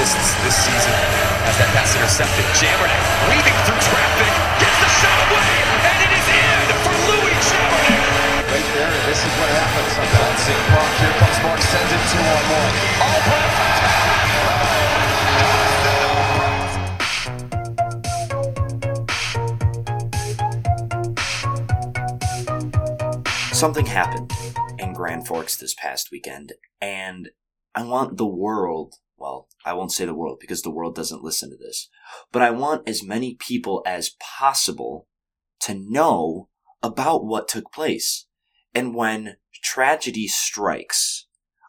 assists this season as that pass intercepted. Jamernik weaving through traffic, gets the shot away, and it is in for Louis Jamernik. Right there, and this is what happens sometimes. Bouncing puck, here comes Mark, sends it two on one. All Brown Something happened in Grand Forks this past weekend, and I want the world, well, I won't say the world because the world doesn't listen to this, but I want as many people as possible to know about what took place. And when tragedy strikes,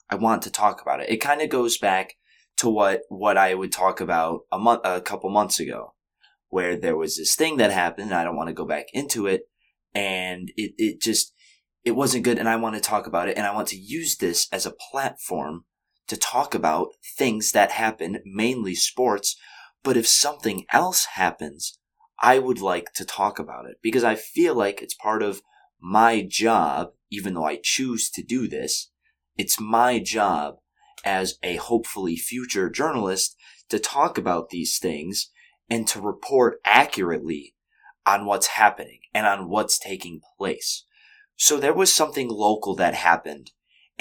I want to talk about it. It kind of goes back to what, what I would talk about a month, a couple months ago, where there was this thing that happened. I don't want to go back into it. And it, it just, it wasn't good. And I want to talk about it. And I want to use this as a platform to talk about things that happen, mainly sports. But if something else happens, I would like to talk about it because I feel like it's part of my job, even though I choose to do this. It's my job as a hopefully future journalist to talk about these things and to report accurately on what's happening and on what's taking place. So there was something local that happened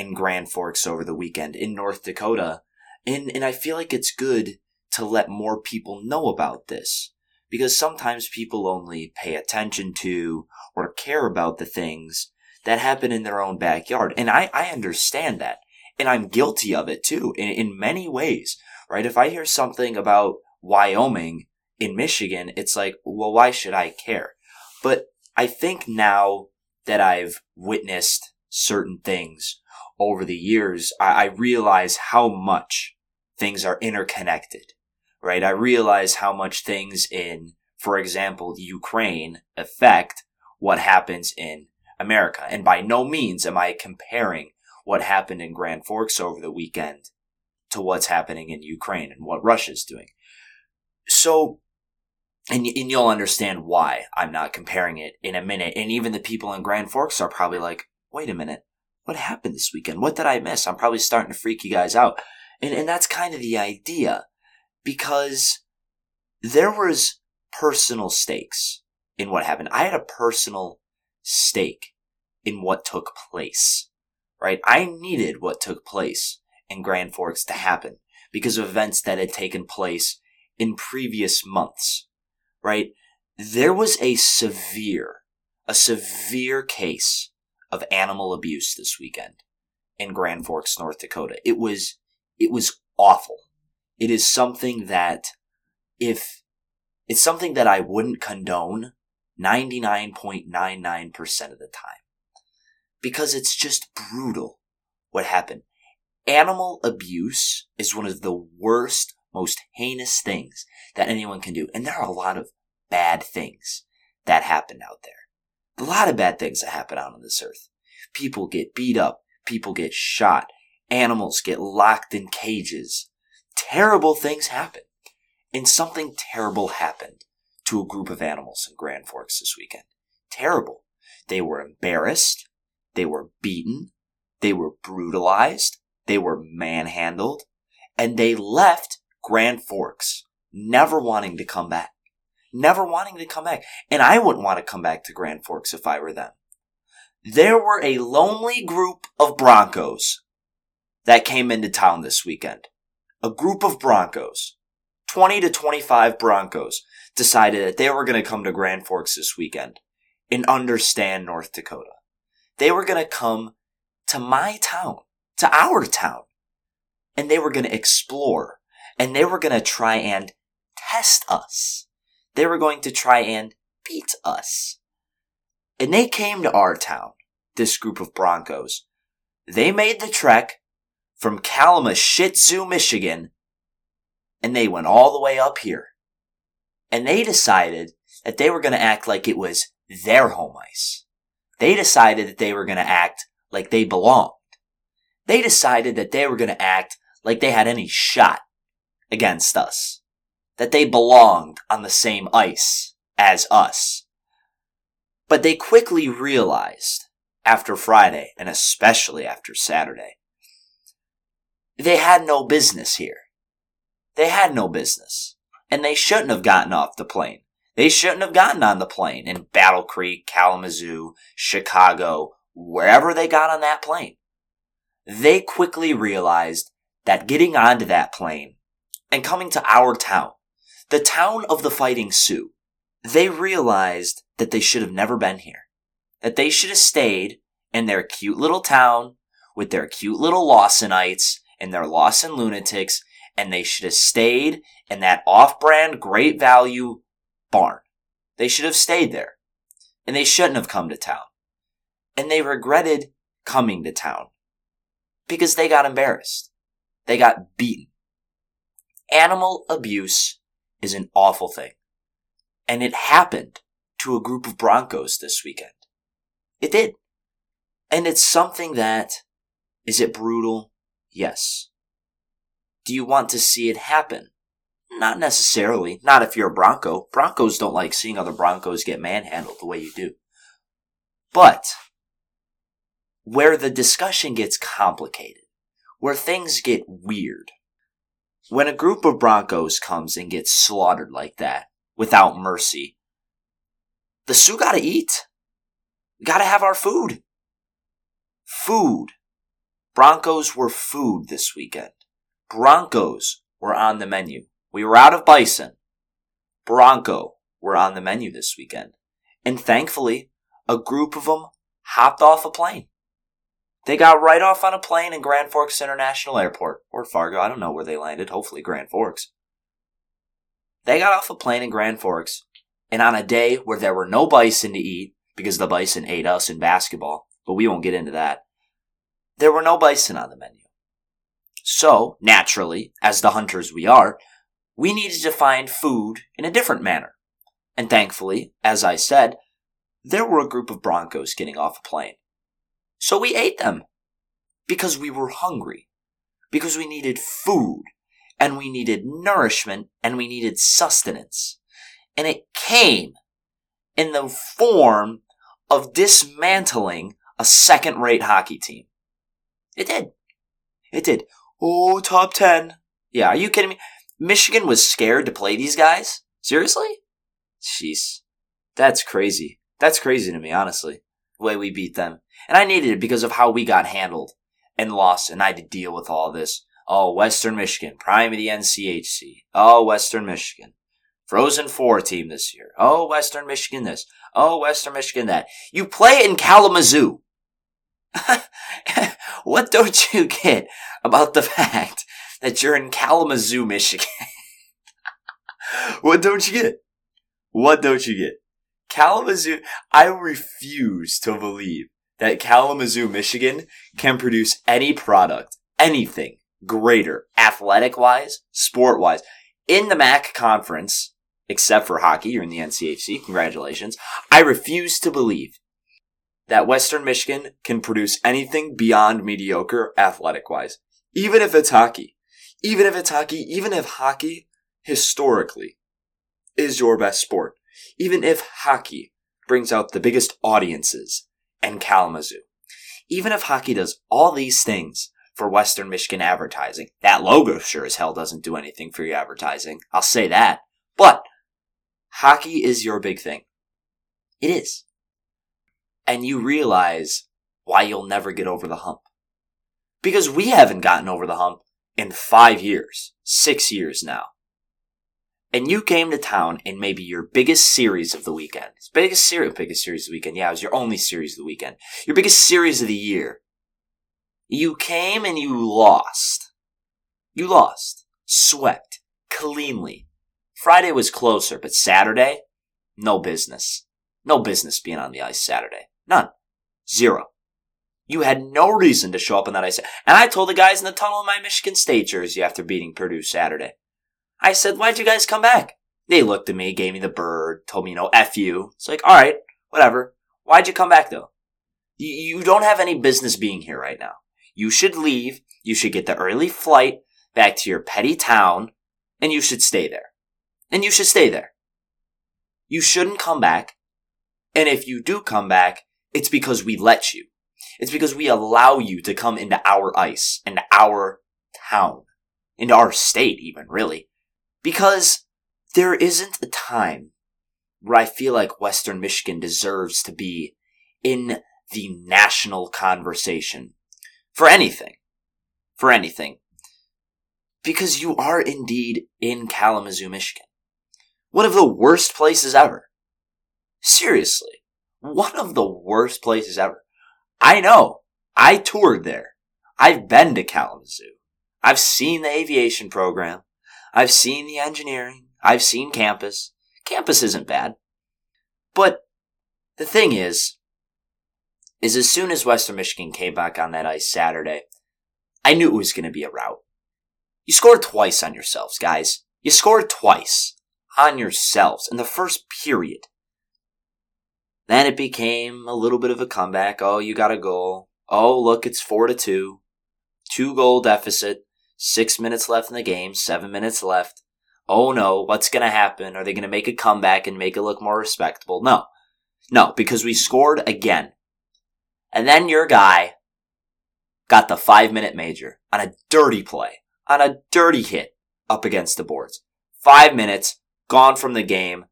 in Grand Forks over the weekend in North Dakota. And, and I feel like it's good to let more people know about this because sometimes people only pay attention to or care about the things that happen in their own backyard. And I, I understand that. And I'm guilty of it too in, in many ways, right? If I hear something about Wyoming in Michigan, it's like, well, why should I care? But I think now that I've witnessed certain things over the years, I, I realize how much things are interconnected, right? I realize how much things in, for example, Ukraine affect what happens in America. And by no means am I comparing what happened in Grand Forks over the weekend to what's happening in Ukraine and what Russia's doing. So, and, and you'll understand why I'm not comparing it in a minute. And even the people in Grand Forks are probably like, wait a minute what happened this weekend? What did I miss? I'm probably starting to freak you guys out. And, and that's kind of the idea because there was personal stakes in what happened. I had a personal stake in what took place, right? I needed what took place in Grand Forks to happen because of events that had taken place in previous months, right? There was a severe, a severe case of animal abuse this weekend in Grand Forks, North Dakota. It was, it was awful. It is something that if it's something that I wouldn't condone 99.99% of the time because it's just brutal what happened. Animal abuse is one of the worst, most heinous things that anyone can do. And there are a lot of bad things that happen out there. A lot of bad things that happen out on this earth. People get beat up. People get shot. Animals get locked in cages. Terrible things happen. And something terrible happened to a group of animals in Grand Forks this weekend. Terrible. They were embarrassed. They were beaten. They were brutalized. They were manhandled. And they left Grand Forks never wanting to come back never wanting to come back. And I wouldn't want to come back to Grand Forks if I were them. There were a lonely group of Broncos that came into town this weekend. A group of Broncos, 20 to 25 Broncos, decided that they were going to come to Grand Forks this weekend and understand North Dakota. They were going to come to my town, to our town, and they were going to explore and they were going to try and test us. They were going to try and beat us. And they came to our town, this group of Broncos. They made the trek from Kalamazoo, Michigan, and they went all the way up here. And they decided that they were going to act like it was their home ice. They decided that they were going to act like they belonged. They decided that they were going to act like they had any shot against us that they belonged on the same ice as us. But they quickly realized, after Friday, and especially after Saturday, they had no business here. They had no business. And they shouldn't have gotten off the plane. They shouldn't have gotten on the plane in Battle Creek, Kalamazoo, Chicago, wherever they got on that plane. They quickly realized that getting onto that plane and coming to our town, the town of the Fighting Sioux, they realized that they should have never been here. That they should have stayed in their cute little town with their cute little Lawsonites and their Lawson lunatics, and they should have stayed in that off-brand great value barn. They should have stayed there. And they shouldn't have come to town. And they regretted coming to town because they got embarrassed. They got beaten. Animal abuse is an awful thing. And it happened to a group of Broncos this weekend. It did. And it's something that, is it brutal? Yes. Do you want to see it happen? Not necessarily. Not if you're a Bronco. Broncos don't like seeing other Broncos get manhandled the way you do. But, where the discussion gets complicated, where things get weird, when a group of Broncos comes and gets slaughtered like that, without mercy, the Sioux gotta eat. We gotta have our food. Food. Broncos were food this weekend. Broncos were on the menu. We were out of bison. Bronco were on the menu this weekend. And thankfully, a group of them hopped off a plane. They got right off on a plane in Grand Forks International Airport, or Fargo, I don't know where they landed, hopefully Grand Forks. They got off a plane in Grand Forks, and on a day where there were no bison to eat, because the bison ate us in basketball, but we won't get into that, there were no bison on the menu. So, naturally, as the hunters we are, we needed to find food in a different manner. And thankfully, as I said, there were a group of Broncos getting off a plane. So we ate them. Because we were hungry. Because we needed food. And we needed nourishment. And we needed sustenance. And it came in the form of dismantling a second rate hockey team. It did. It did. Oh, top 10. Yeah, are you kidding me? Michigan was scared to play these guys? Seriously? Jeez. That's crazy. That's crazy to me, honestly. Way we beat them. And I needed it because of how we got handled and lost, and I had to deal with all this. Oh, Western Michigan, prime of the NCHC. Oh, Western Michigan. Frozen Four team this year. Oh, Western Michigan this. Oh, Western Michigan that. You play in Kalamazoo. what don't you get about the fact that you're in Kalamazoo, Michigan. what don't you get? What don't you get? Kalamazoo, I refuse to believe that Kalamazoo, Michigan can produce any product, anything greater, athletic wise, sport wise, in the MAC conference, except for hockey, you're in the NCHC, congratulations. I refuse to believe that Western Michigan can produce anything beyond mediocre athletic wise, even if it's hockey. Even if it's hockey, even if hockey historically is your best sport, even if hockey brings out the biggest audiences and Kalamazoo, even if hockey does all these things for Western Michigan advertising, that logo sure as hell doesn't do anything for your advertising. I'll say that. But hockey is your big thing. It is. And you realize why you'll never get over the hump. Because we haven't gotten over the hump in five years, six years now. And you came to town in maybe your biggest series of the weekend. Biggest series, biggest series of the weekend. Yeah, it was your only series of the weekend. Your biggest series of the year. You came and you lost. You lost. Swept. Cleanly. Friday was closer, but Saturday? No business. No business being on the ice Saturday. None. Zero. You had no reason to show up on that ice. And I told the guys in the tunnel in my Michigan State jersey after beating Purdue Saturday. I said, why'd you guys come back? They looked at me, gave me the bird, told me, you know, F you. It's like, alright, whatever. Why'd you come back though? You don't have any business being here right now. You should leave. You should get the early flight back to your petty town and you should stay there. And you should stay there. You shouldn't come back. And if you do come back, it's because we let you. It's because we allow you to come into our ice, into our town, into our state even, really. Because there isn't a time where I feel like Western Michigan deserves to be in the national conversation for anything. For anything. Because you are indeed in Kalamazoo, Michigan. One of the worst places ever. Seriously. One of the worst places ever. I know. I toured there. I've been to Kalamazoo. I've seen the aviation program. I've seen the engineering. I've seen campus. Campus isn't bad. But the thing is, is as soon as Western Michigan came back on that ice Saturday, I knew it was going to be a rout. You scored twice on yourselves, guys. You scored twice on yourselves in the first period. Then it became a little bit of a comeback. Oh, you got a goal. Oh, look, it's four to two. Two goal deficit. Six minutes left in the game. Seven minutes left. Oh no, what's gonna happen? Are they gonna make a comeback and make it look more respectable? No. No, because we scored again. And then your guy got the five minute major on a dirty play, on a dirty hit up against the boards. Five minutes, gone from the game,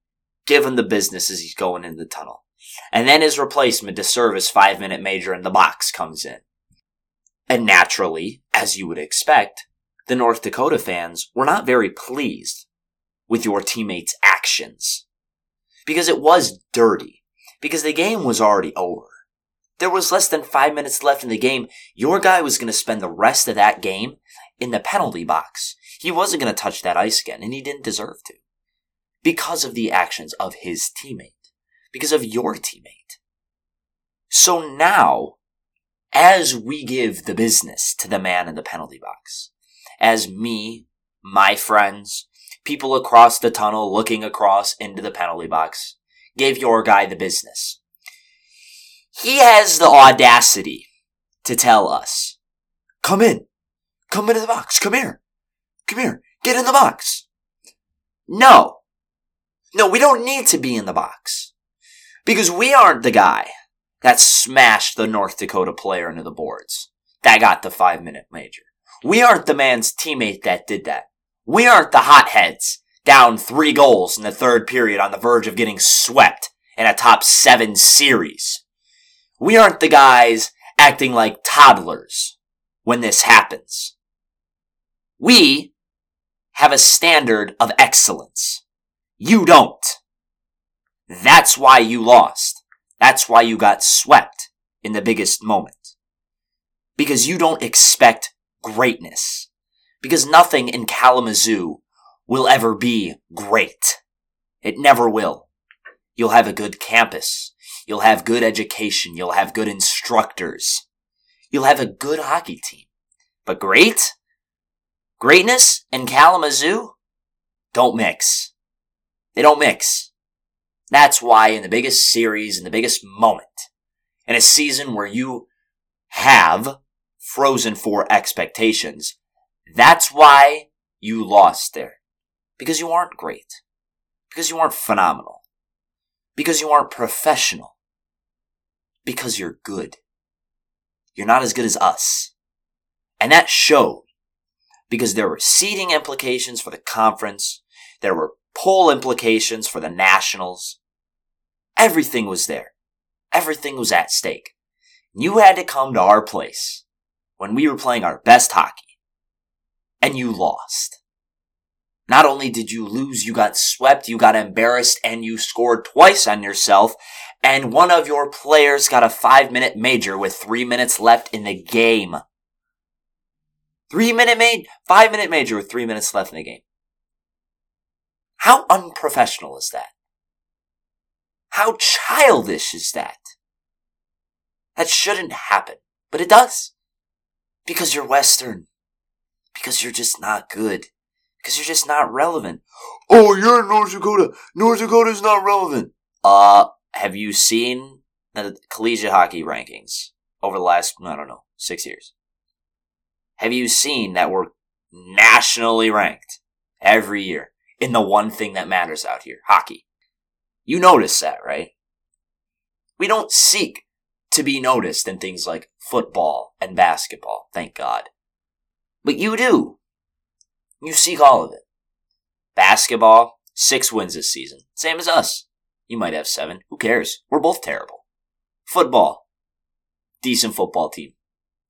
given the business as he's going in the tunnel. And then his replacement to serve his five minute major in the box comes in. And naturally, as you would expect, the North Dakota fans were not very pleased with your teammates' actions. Because it was dirty. Because the game was already over. There was less than five minutes left in the game. Your guy was going to spend the rest of that game in the penalty box. He wasn't going to touch that ice again, and he didn't deserve to. Because of the actions of his teammate. Because of your teammate. So now, as we give the business to the man in the penalty box, as me, my friends, people across the tunnel looking across into the penalty box, gave your guy the business. He has the audacity to tell us, come in, come into the box, come here, come here, get in the box. No. No, we don't need to be in the box. Because we aren't the guy that smashed the North Dakota player into the boards. That got the five minute major. We aren't the man's teammate that did that. We aren't the hotheads down three goals in the third period on the verge of getting swept in a top seven series. We aren't the guys acting like toddlers when this happens. We have a standard of excellence. You don't. That's why you lost. That's why you got swept in the biggest moment. Because you don't expect greatness. Because nothing in Kalamazoo will ever be great. It never will. You'll have a good campus. You'll have good education. You'll have good instructors. You'll have a good hockey team. But great? Greatness and Kalamazoo don't mix. They don't mix. That's why in the biggest series, in the biggest moment, in a season where you have Frozen Four expectations, that's why you lost there. Because you aren't great. Because you aren't phenomenal. Because you aren't professional because you're good. You're not as good as us. And that showed because there were seeding implications for the conference. There were poll implications for the nationals. Everything was there. Everything was at stake. You had to come to our place when we were playing our best hockey. And you lost. Not only did you lose, you got swept, you got embarrassed, and you scored twice on yourself, and one of your players got a five minute major with three minutes left in the game. Three minute major, five minute major with three minutes left in the game. How unprofessional is that? How childish is that? That shouldn't happen, but it does. Because you're Western. Because you're just not good. Because you're just not relevant. Oh, you're in North Dakota. North Dakota's not relevant. Uh, have you seen the collegiate hockey rankings over the last, I don't know, six years? Have you seen that we're nationally ranked every year in the one thing that matters out here, hockey? You notice that, right? We don't seek to be noticed in things like football and basketball, thank God. But you do. You seek all of it. Basketball, six wins this season. Same as us. You might have seven. Who cares? We're both terrible. Football, decent football team.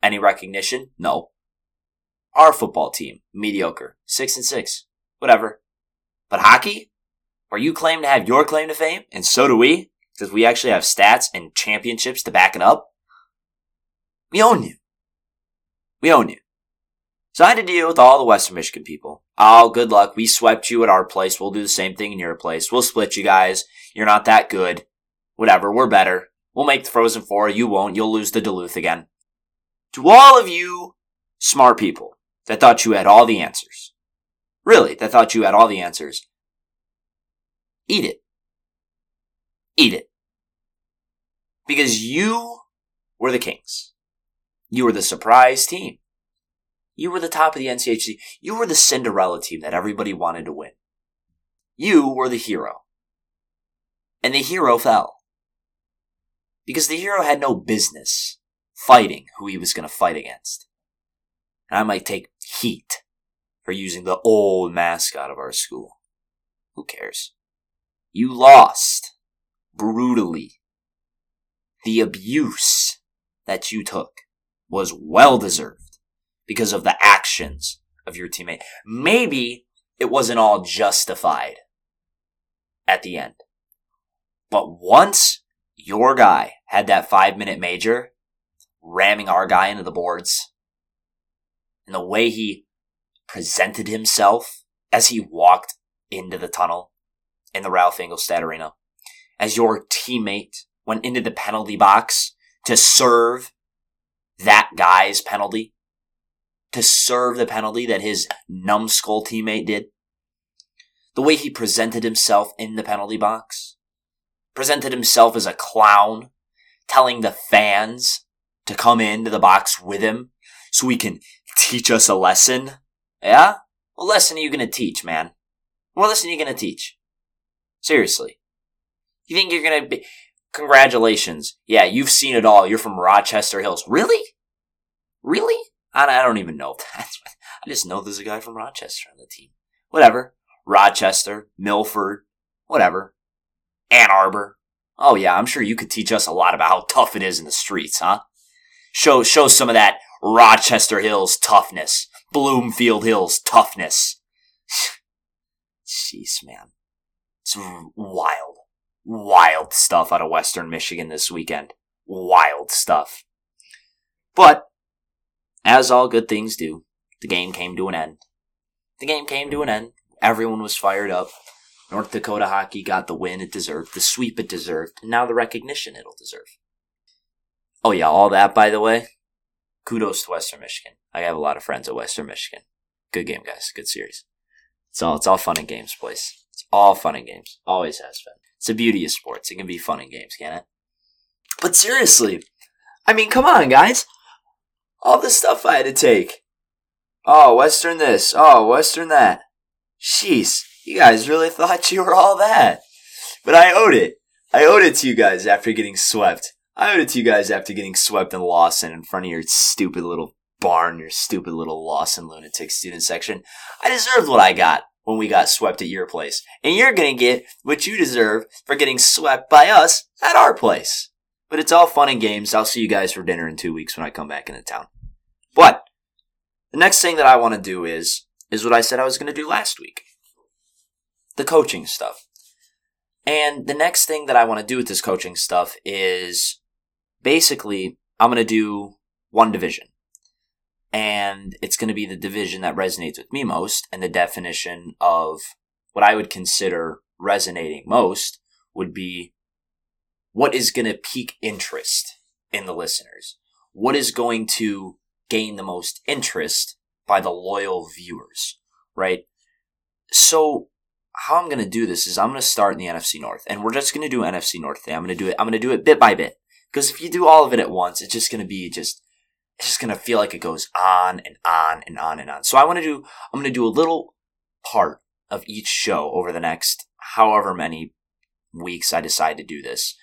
Any recognition? No. Our football team, mediocre. Six and six. Whatever. But hockey? Where you claim to have your claim to fame, and so do we, because we actually have stats and championships to back it up. We own you. We own you. So I had to deal with all the Western Michigan people. Oh, good luck. We swept you at our place. We'll do the same thing in your place. We'll split you guys. You're not that good. Whatever. We're better. We'll make the Frozen Four. You won't. You'll lose the Duluth again. To all of you smart people that thought you had all the answers, really, that thought you had all the answers, eat it. Eat it. Because you were the Kings. You were the surprise team. You were the top of the NCHC. You were the Cinderella team that everybody wanted to win. You were the hero. And the hero fell. Because the hero had no business fighting who he was going to fight against. And I might take heat for using the old mascot of our school. Who cares? You lost brutally. The abuse that you took was well deserved because of the actions of your teammate. Maybe it wasn't all justified at the end. But once your guy had that five minute major, ramming our guy into the boards, and the way he presented himself as he walked into the tunnel in the Ralph Engelstad Arena, as your teammate went into the penalty box to serve that guy's penalty, to serve the penalty that his numbskull teammate did, the way he presented himself in the penalty box, presented himself as a clown, telling the fans to come into the box with him so he can teach us a lesson. Yeah? What lesson are you going to teach, man? What lesson are you going to teach? Seriously. You think you're going to be. Congratulations. Yeah, you've seen it all. You're from Rochester Hills. Really? Really? I, I don't even know. I just know there's a guy from Rochester on the team. Whatever. Rochester, Milford, whatever. Ann Arbor. Oh yeah, I'm sure you could teach us a lot about how tough it is in the streets, huh? Show show some of that Rochester Hills toughness, Bloomfield Hills toughness. Jeez, man. It's wild. Wild stuff out of Western Michigan this weekend. Wild stuff. But, as all good things do, the game came to an end. The game came to an end. Everyone was fired up. North Dakota hockey got the win it deserved, the sweep it deserved, and now the recognition it'll deserve. Oh yeah, all that by the way. Kudos to Western Michigan. I have a lot of friends at Western Michigan. Good game, guys. Good series. It's all it's all fun and games, boys. It's all fun and games. Always has been. It's the beauty of sports. It can be fun in games, can it? But seriously, I mean, come on, guys. All the stuff I had to take. Oh, Western this. Oh, Western that. Jeez. You guys really thought you were all that. But I owed it. I owed it to you guys after getting swept. I owed it to you guys after getting swept in Lawson in front of your stupid little barn, your stupid little Lawson lunatic student section. I deserved what I got when we got swept at your place. And you're gonna get what you deserve for getting swept by us at our place. But it's all fun and games. I'll see you guys for dinner in two weeks when I come back into town. But the next thing that I want to do is is what I said I was going to do last week the coaching stuff. And the next thing that I want to do with this coaching stuff is basically I'm going to do one division. And it's going to be the division that resonates with me most. And the definition of what I would consider resonating most would be what is going to pique interest in the listeners? What is going to gain the most interest by the loyal viewers, right? So how I'm going to do this is I'm going to start in the NFC North and we're just going to do NFC North today. I'm going to do it. I'm going to do it bit by bit because if you do all of it at once, it's just going to be just, it's just going to feel like it goes on and on and on and on. So I want to do, I'm going to do a little part of each show over the next however many weeks I decide to do this.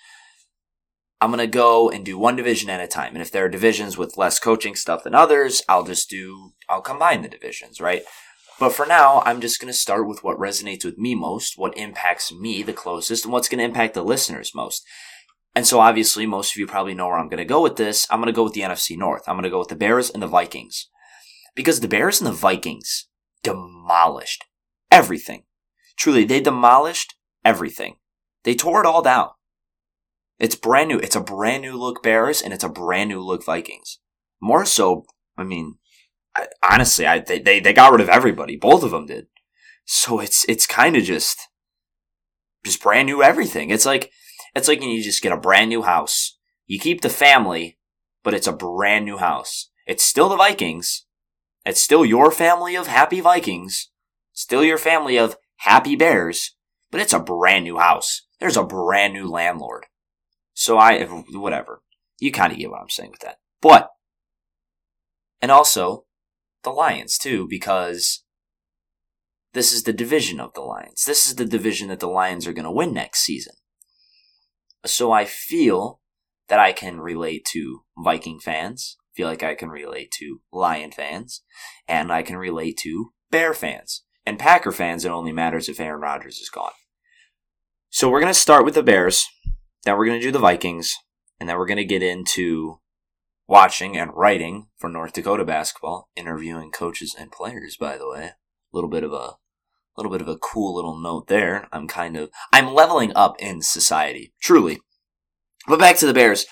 I'm going to go and do one division at a time. And if there are divisions with less coaching stuff than others, I'll just do, I'll combine the divisions, right? But for now, I'm just going to start with what resonates with me most, what impacts me the closest, and what's going to impact the listeners most. And so obviously, most of you probably know where I'm going to go with this. I'm going to go with the NFC North. I'm going to go with the Bears and the Vikings. Because the Bears and the Vikings demolished everything. Truly, they demolished everything. They tore it all down. It's brand new. It's a brand new look Bears and it's a brand new look Vikings. More so, I mean, I, honestly, I, they, they, they got rid of everybody. Both of them did. So it's, it's kind of just, just brand new everything. It's like, it's like you just get a brand new house. You keep the family, but it's a brand new house. It's still the Vikings. It's still your family of happy Vikings. Still your family of happy Bears, but it's a brand new house. There's a brand new landlord. So I, whatever. You kind of get what I'm saying with that. But, and also, the Lions too, because this is the division of the Lions. This is the division that the Lions are going to win next season. So I feel that I can relate to Viking fans, feel like I can relate to Lion fans, and I can relate to Bear fans. And Packer fans, it only matters if Aaron Rodgers is gone. So we're going to start with the Bears, then we're going to do the Vikings, and then we're going to get into watching and writing for North Dakota basketball, interviewing coaches and players, by the way. A little bit of a little bit of a cool little note there. I'm kind of I'm leveling up in society, truly. But back to the Bears.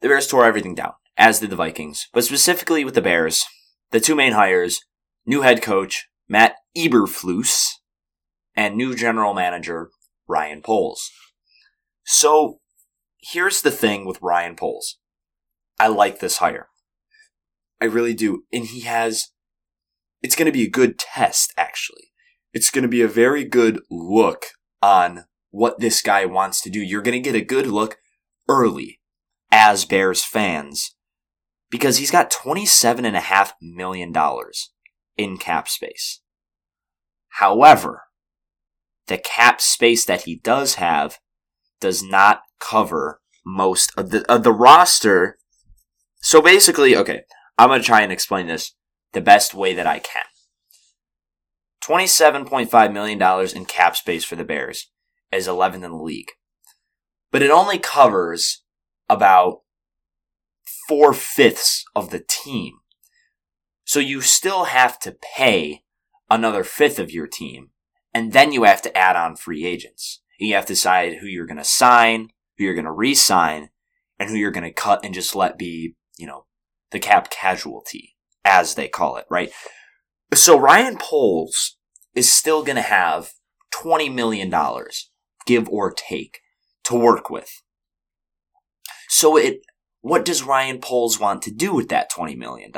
The Bears tore everything down, as did the Vikings. But specifically with the Bears, the two main hires, new head coach Matt Eberflus and new general manager Ryan Poles. So here's the thing with Ryan Poles. I like this hire. I really do. And he has, it's going to be a good test, actually. It's going to be a very good look on what this guy wants to do. You're going to get a good look early as Bears fans because he's got $27.5 million in cap space. However, the cap space that he does have does not cover most of the, of the roster so basically, okay, I'm going to try and explain this the best way that I can. $27.5 million in cap space for the Bears is 11th in the league. But it only covers about four fifths of the team. So you still have to pay another fifth of your team, and then you have to add on free agents. You have to decide who you're going to sign, who you're going to re sign, and who you're going to cut and just let be you know, the cap casualty, as they call it, right? So Ryan Poles is still going to have $20 million, give or take, to work with. So it, what does Ryan Poles want to do with that $20 million?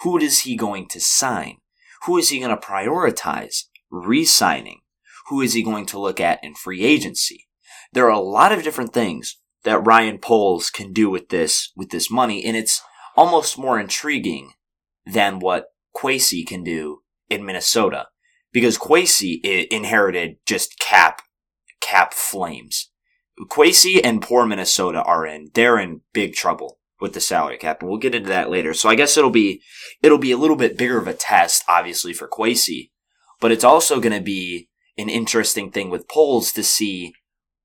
Who is he going to sign? Who is he going to prioritize re-signing? Who is he going to look at in free agency? There are a lot of different things that Ryan Poles can do with this with this money, and it's almost more intriguing than what Kwesi can do in Minnesota because Kwesi inherited just cap cap flames. Kwesi and poor Minnesota are in they're in big trouble with the salary cap, and we'll get into that later. So I guess it'll be it'll be a little bit bigger of a test, obviously for Kwesi, but it's also going to be an interesting thing with Poles to see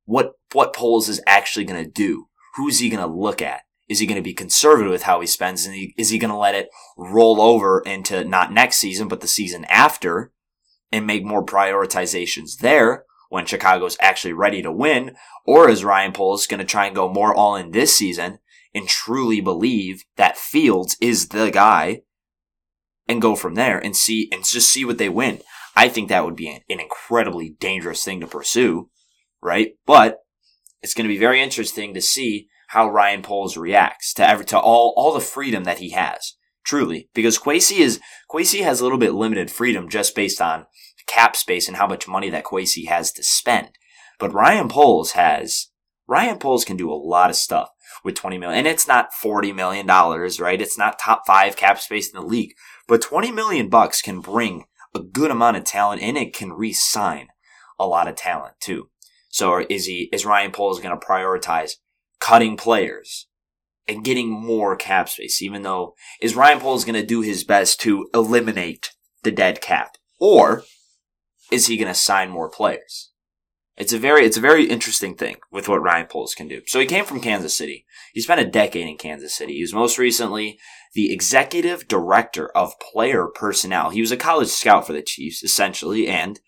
what what Poles is actually going to do. Who's he going to look at? Is he going to be conservative with how he spends? And is he going to let it roll over into not next season, but the season after and make more prioritizations there when Chicago's actually ready to win? Or is Ryan Poles going to try and go more all in this season and truly believe that Fields is the guy and go from there and see and just see what they win? I think that would be an incredibly dangerous thing to pursue right? But it's going to be very interesting to see how Ryan Poles reacts to every, to all, all the freedom that he has. Truly. Because Kwesi is, Kwesi has a little bit limited freedom just based on cap space and how much money that Kwesi has to spend. But Ryan Poles has, Ryan Poles can do a lot of stuff with 20 million. And it's not 40 million dollars, right? It's not top five cap space in the league, but 20 million bucks can bring a good amount of talent and it can re-sign a lot of talent too. So is he, is Ryan Poles going to prioritize cutting players and getting more cap space, even though is Ryan Poles going to do his best to eliminate the dead cap? Or is he going to sign more players? It's a very, it's a very interesting thing with what Ryan Poles can do. So he came from Kansas City. He spent a decade in Kansas City. He was most recently the executive director of player personnel. He was a college scout for the Chiefs, essentially, and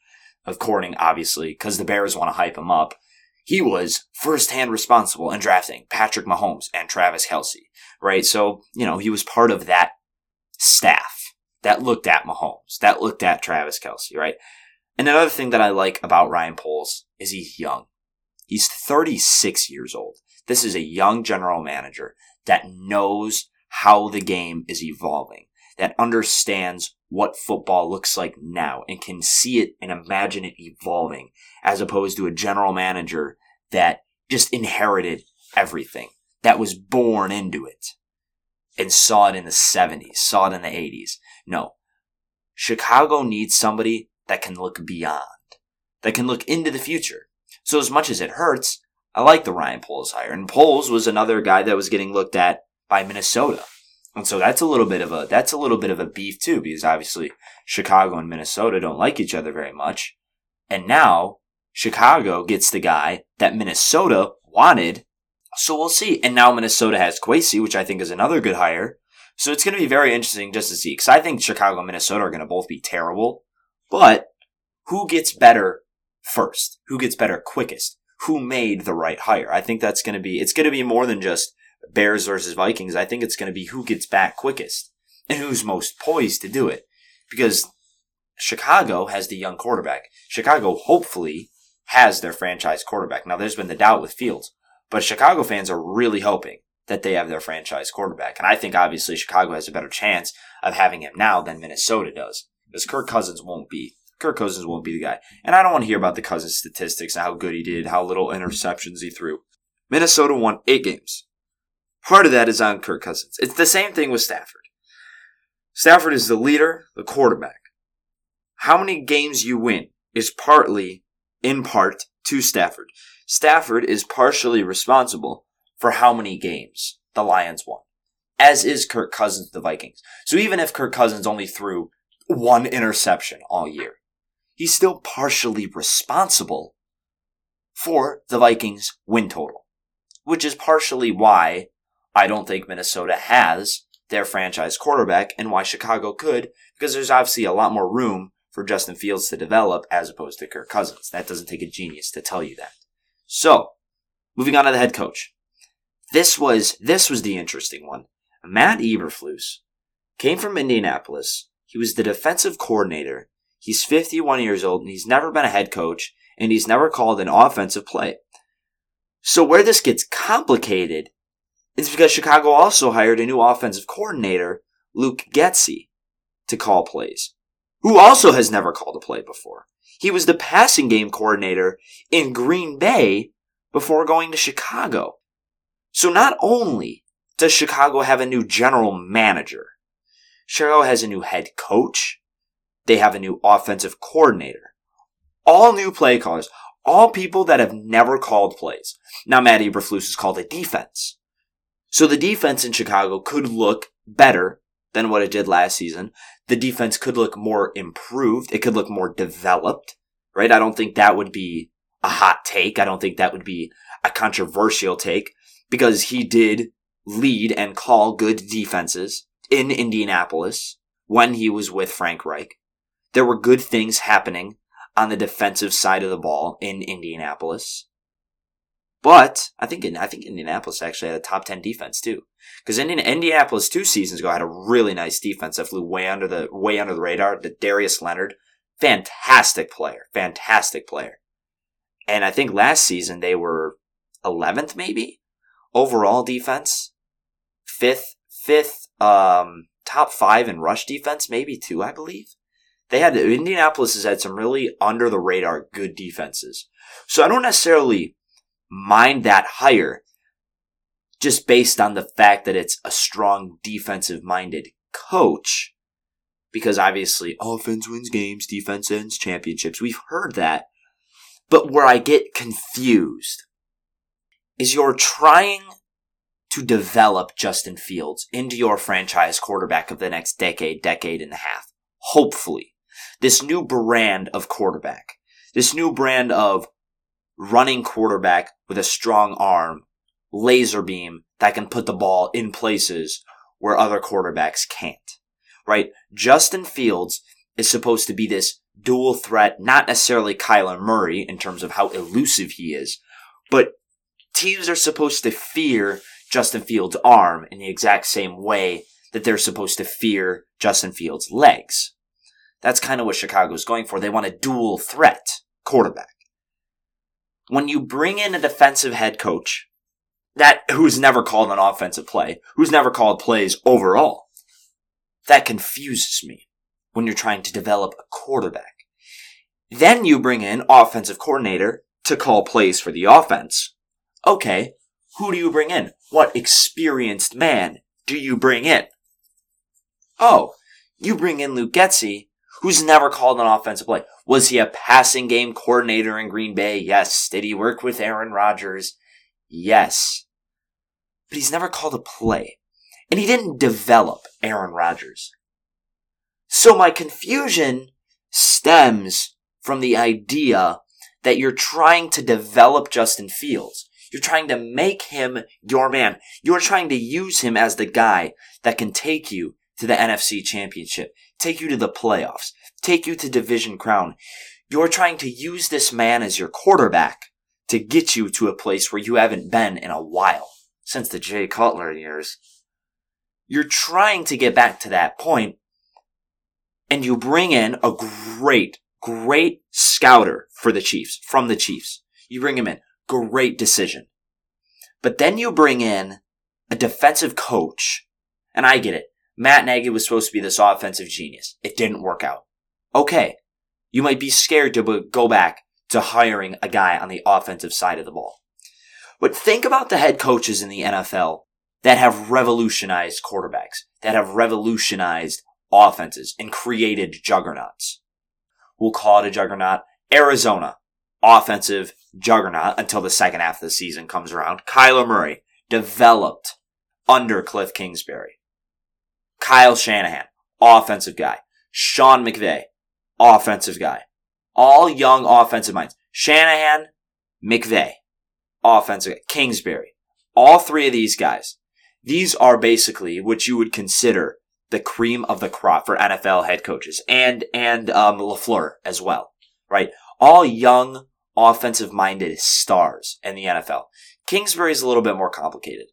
according, obviously, because the Bears want to hype him up, he was firsthand responsible in drafting Patrick Mahomes and Travis Kelce, right? So, you know, he was part of that staff that looked at Mahomes, that looked at Travis Kelce, right? And another thing that I like about Ryan Poles is he's young. He's 36 years old. This is a young general manager that knows how the game is evolving, that understands what football looks like now and can see it and imagine it evolving as opposed to a general manager that just inherited everything, that was born into it and saw it in the 70s, saw it in the 80s. No. Chicago needs somebody that can look beyond, that can look into the future. So as much as it hurts, I like the Ryan Poles hire. And Poles was another guy that was getting looked at by Minnesota. And so that's a little bit of a that's a little bit of a beef too, because obviously Chicago and Minnesota don't like each other very much. And now Chicago gets the guy that Minnesota wanted. So we'll see. And now Minnesota has Kwesi, which I think is another good hire. So it's going to be very interesting just to see. Because I think Chicago and Minnesota are going to both be terrible. But who gets better first? Who gets better quickest? Who made the right hire? I think that's going to be, it's going to be more than just Bears versus Vikings, I think it's going to be who gets back quickest and who's most poised to do it. Because Chicago has the young quarterback. Chicago hopefully has their franchise quarterback. Now there's been the doubt with Fields, but Chicago fans are really hoping that they have their franchise quarterback. And I think obviously Chicago has a better chance of having him now than Minnesota does. Because Kirk Cousins won't be. Kirk Cousins won't be the guy. And I don't want to hear about the Cousins statistics and how good he did, how little interceptions he threw. Minnesota won eight games. Part of that is on Kirk Cousins. It's the same thing with Stafford. Stafford is the leader, the quarterback. How many games you win is partly, in part, to Stafford. Stafford is partially responsible for how many games the Lions won, as is Kirk Cousins, the Vikings. So even if Kirk Cousins only threw one interception all year, he's still partially responsible for the Vikings win total, which is partially why I don't think Minnesota has their franchise quarterback and why Chicago could, because there's obviously a lot more room for Justin Fields to develop as opposed to Kirk Cousins. That doesn't take a genius to tell you that. So, moving on to the head coach. This was, this was the interesting one. Matt Eberflus came from Indianapolis. He was the defensive coordinator. He's 51 years old and he's never been a head coach and he's never called an offensive play. So where this gets complicated it's because Chicago also hired a new offensive coordinator, Luke Getsy, to call plays, who also has never called a play before. He was the passing game coordinator in Green Bay before going to Chicago. So not only does Chicago have a new general manager, Chicago has a new head coach, they have a new offensive coordinator, all new play callers, all people that have never called plays. Now Matt Eberflus is called a defense. So the defense in Chicago could look better than what it did last season. The defense could look more improved. It could look more developed, right? I don't think that would be a hot take. I don't think that would be a controversial take because he did lead and call good defenses in Indianapolis when he was with Frank Reich. There were good things happening on the defensive side of the ball in Indianapolis. But I think I think Indianapolis actually had a top ten defense too, because Indianapolis two seasons ago had a really nice defense that flew way under the way under the radar. The Darius Leonard, fantastic player, fantastic player, and I think last season they were eleventh maybe overall defense, fifth fifth um top five in rush defense maybe two I believe. They had Indianapolis has had some really under the radar good defenses, so I don't necessarily mind that higher just based on the fact that it's a strong defensive minded coach. Because obviously offense wins games, defense ends championships. We've heard that. But where I get confused is you're trying to develop Justin Fields into your franchise quarterback of the next decade, decade and a half. hopefully, this new brand of quarterback, this new brand of running quarterback with a strong arm, laser beam that can put the ball in places where other quarterbacks can't. Right? Justin Fields is supposed to be this dual threat, not necessarily Kyler Murray in terms of how elusive he is, but teams are supposed to fear Justin Fields' arm in the exact same way that they're supposed to fear Justin Fields' legs. That's kind of what Chicago's going for. They want a dual threat quarterback. When you bring in a defensive head coach that who's never called an offensive play, who's never called plays overall, that confuses me when you're trying to develop a quarterback. Then you bring in offensive coordinator to call plays for the offense. Okay, who do you bring in? What experienced man do you bring in? Oh, you bring in Luke Getsy, who's never called an offensive play. Was he a passing game coordinator in Green Bay? Yes. Did he work with Aaron Rodgers? Yes. But he's never called a play. And he didn't develop Aaron Rodgers. So my confusion stems from the idea that you're trying to develop Justin Fields. You're trying to make him your man. You're trying to use him as the guy that can take you to the NFC championship, take you to the playoffs, take you to division crown. You're trying to use this man as your quarterback to get you to a place where you haven't been in a while since the Jay Cutler years. You're trying to get back to that point and you bring in a great, great scouter for the Chiefs, from the Chiefs. You bring him in. Great decision. But then you bring in a defensive coach, and I get it. Matt Nagy was supposed to be this offensive genius. It didn't work out. Okay. You might be scared to go back to hiring a guy on the offensive side of the ball. But think about the head coaches in the NFL that have revolutionized quarterbacks, that have revolutionized offenses and created juggernauts. We'll call it a juggernaut. Arizona, offensive juggernaut until the second half of the season comes around. Kyler Murray, developed under Cliff Kingsbury. Kyle Shanahan, offensive guy. Sean McVay, offensive guy. All young offensive minds. Shanahan, McVay, offensive guy. Kingsbury. All three of these guys. These are basically what you would consider the cream of the crop for NFL head coaches and, and, um, LaFleur as well, right? All young, offensive minded stars in the NFL. Kingsbury is a little bit more complicated,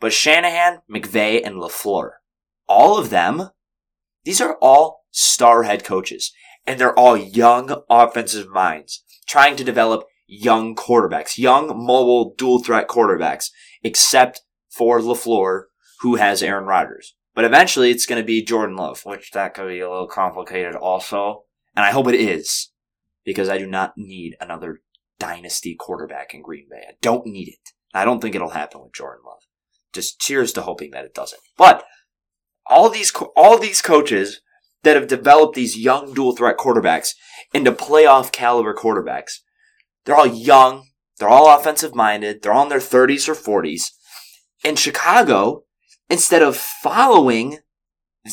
but Shanahan, McVay, and LaFleur, all of them, these are all star head coaches and they're all young offensive minds trying to develop young quarterbacks, young mobile dual threat quarterbacks, except for LaFleur, who has Aaron Rodgers. But eventually it's going to be Jordan Love, which that could be a little complicated also. And I hope it is because I do not need another dynasty quarterback in Green Bay. I don't need it. I don't think it'll happen with Jordan Love. Just cheers to hoping that it doesn't. But all these, all these coaches that have developed these young dual threat quarterbacks into playoff caliber quarterbacks, they're all young. They're all offensive minded. They're all in their 30s or 40s. In Chicago, instead of following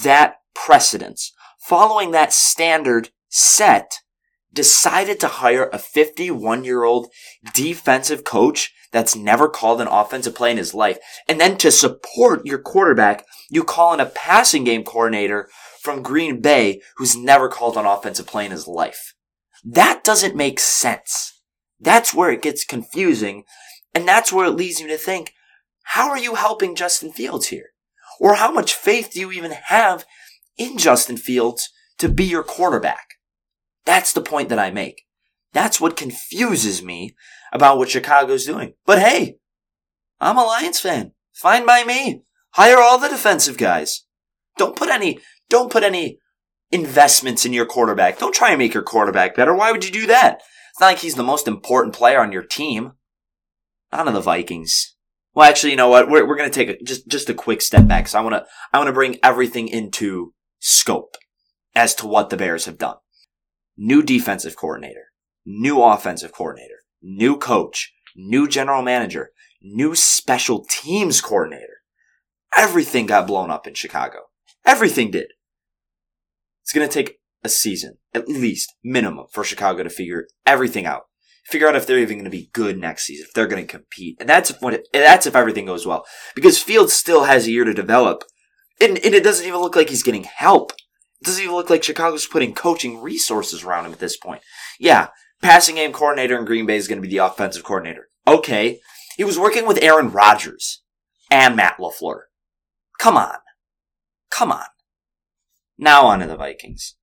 that precedence, following that standard set, decided to hire a 51 year old defensive coach that's never called an offensive play in his life. And then to support your quarterback, you call in a passing game coordinator from Green Bay who's never called an offensive play in his life. That doesn't make sense. That's where it gets confusing. And that's where it leads you to think, how are you helping Justin Fields here? Or how much faith do you even have in Justin Fields to be your quarterback? That's the point that I make. That's what confuses me about what Chicago's doing. But hey, I'm a Lions fan. Fine by me. Hire all the defensive guys. Don't put any, don't put any investments in your quarterback. Don't try and make your quarterback better. Why would you do that? It's not like he's the most important player on your team. Not on the Vikings. Well, actually, you know what? We're, we're going to take a, just, just a quick step back. So I want to, I want to bring everything into scope as to what the Bears have done. New defensive coordinator, new offensive coordinator, new coach, new general manager, new special teams coordinator. Everything got blown up in Chicago. Everything did. It's going to take a season, at least minimum, for Chicago to figure everything out. Figure out if they're even going to be good next season, if they're going to compete, and that's if it, that's if everything goes well. Because Fields still has a year to develop, and, and it doesn't even look like he's getting help. It doesn't even look like Chicago's putting coaching resources around him at this point. Yeah, passing game coordinator in Green Bay is going to be the offensive coordinator. Okay, he was working with Aaron Rodgers and Matt LaFleur. Come on. Come on. Now on to the Vikings.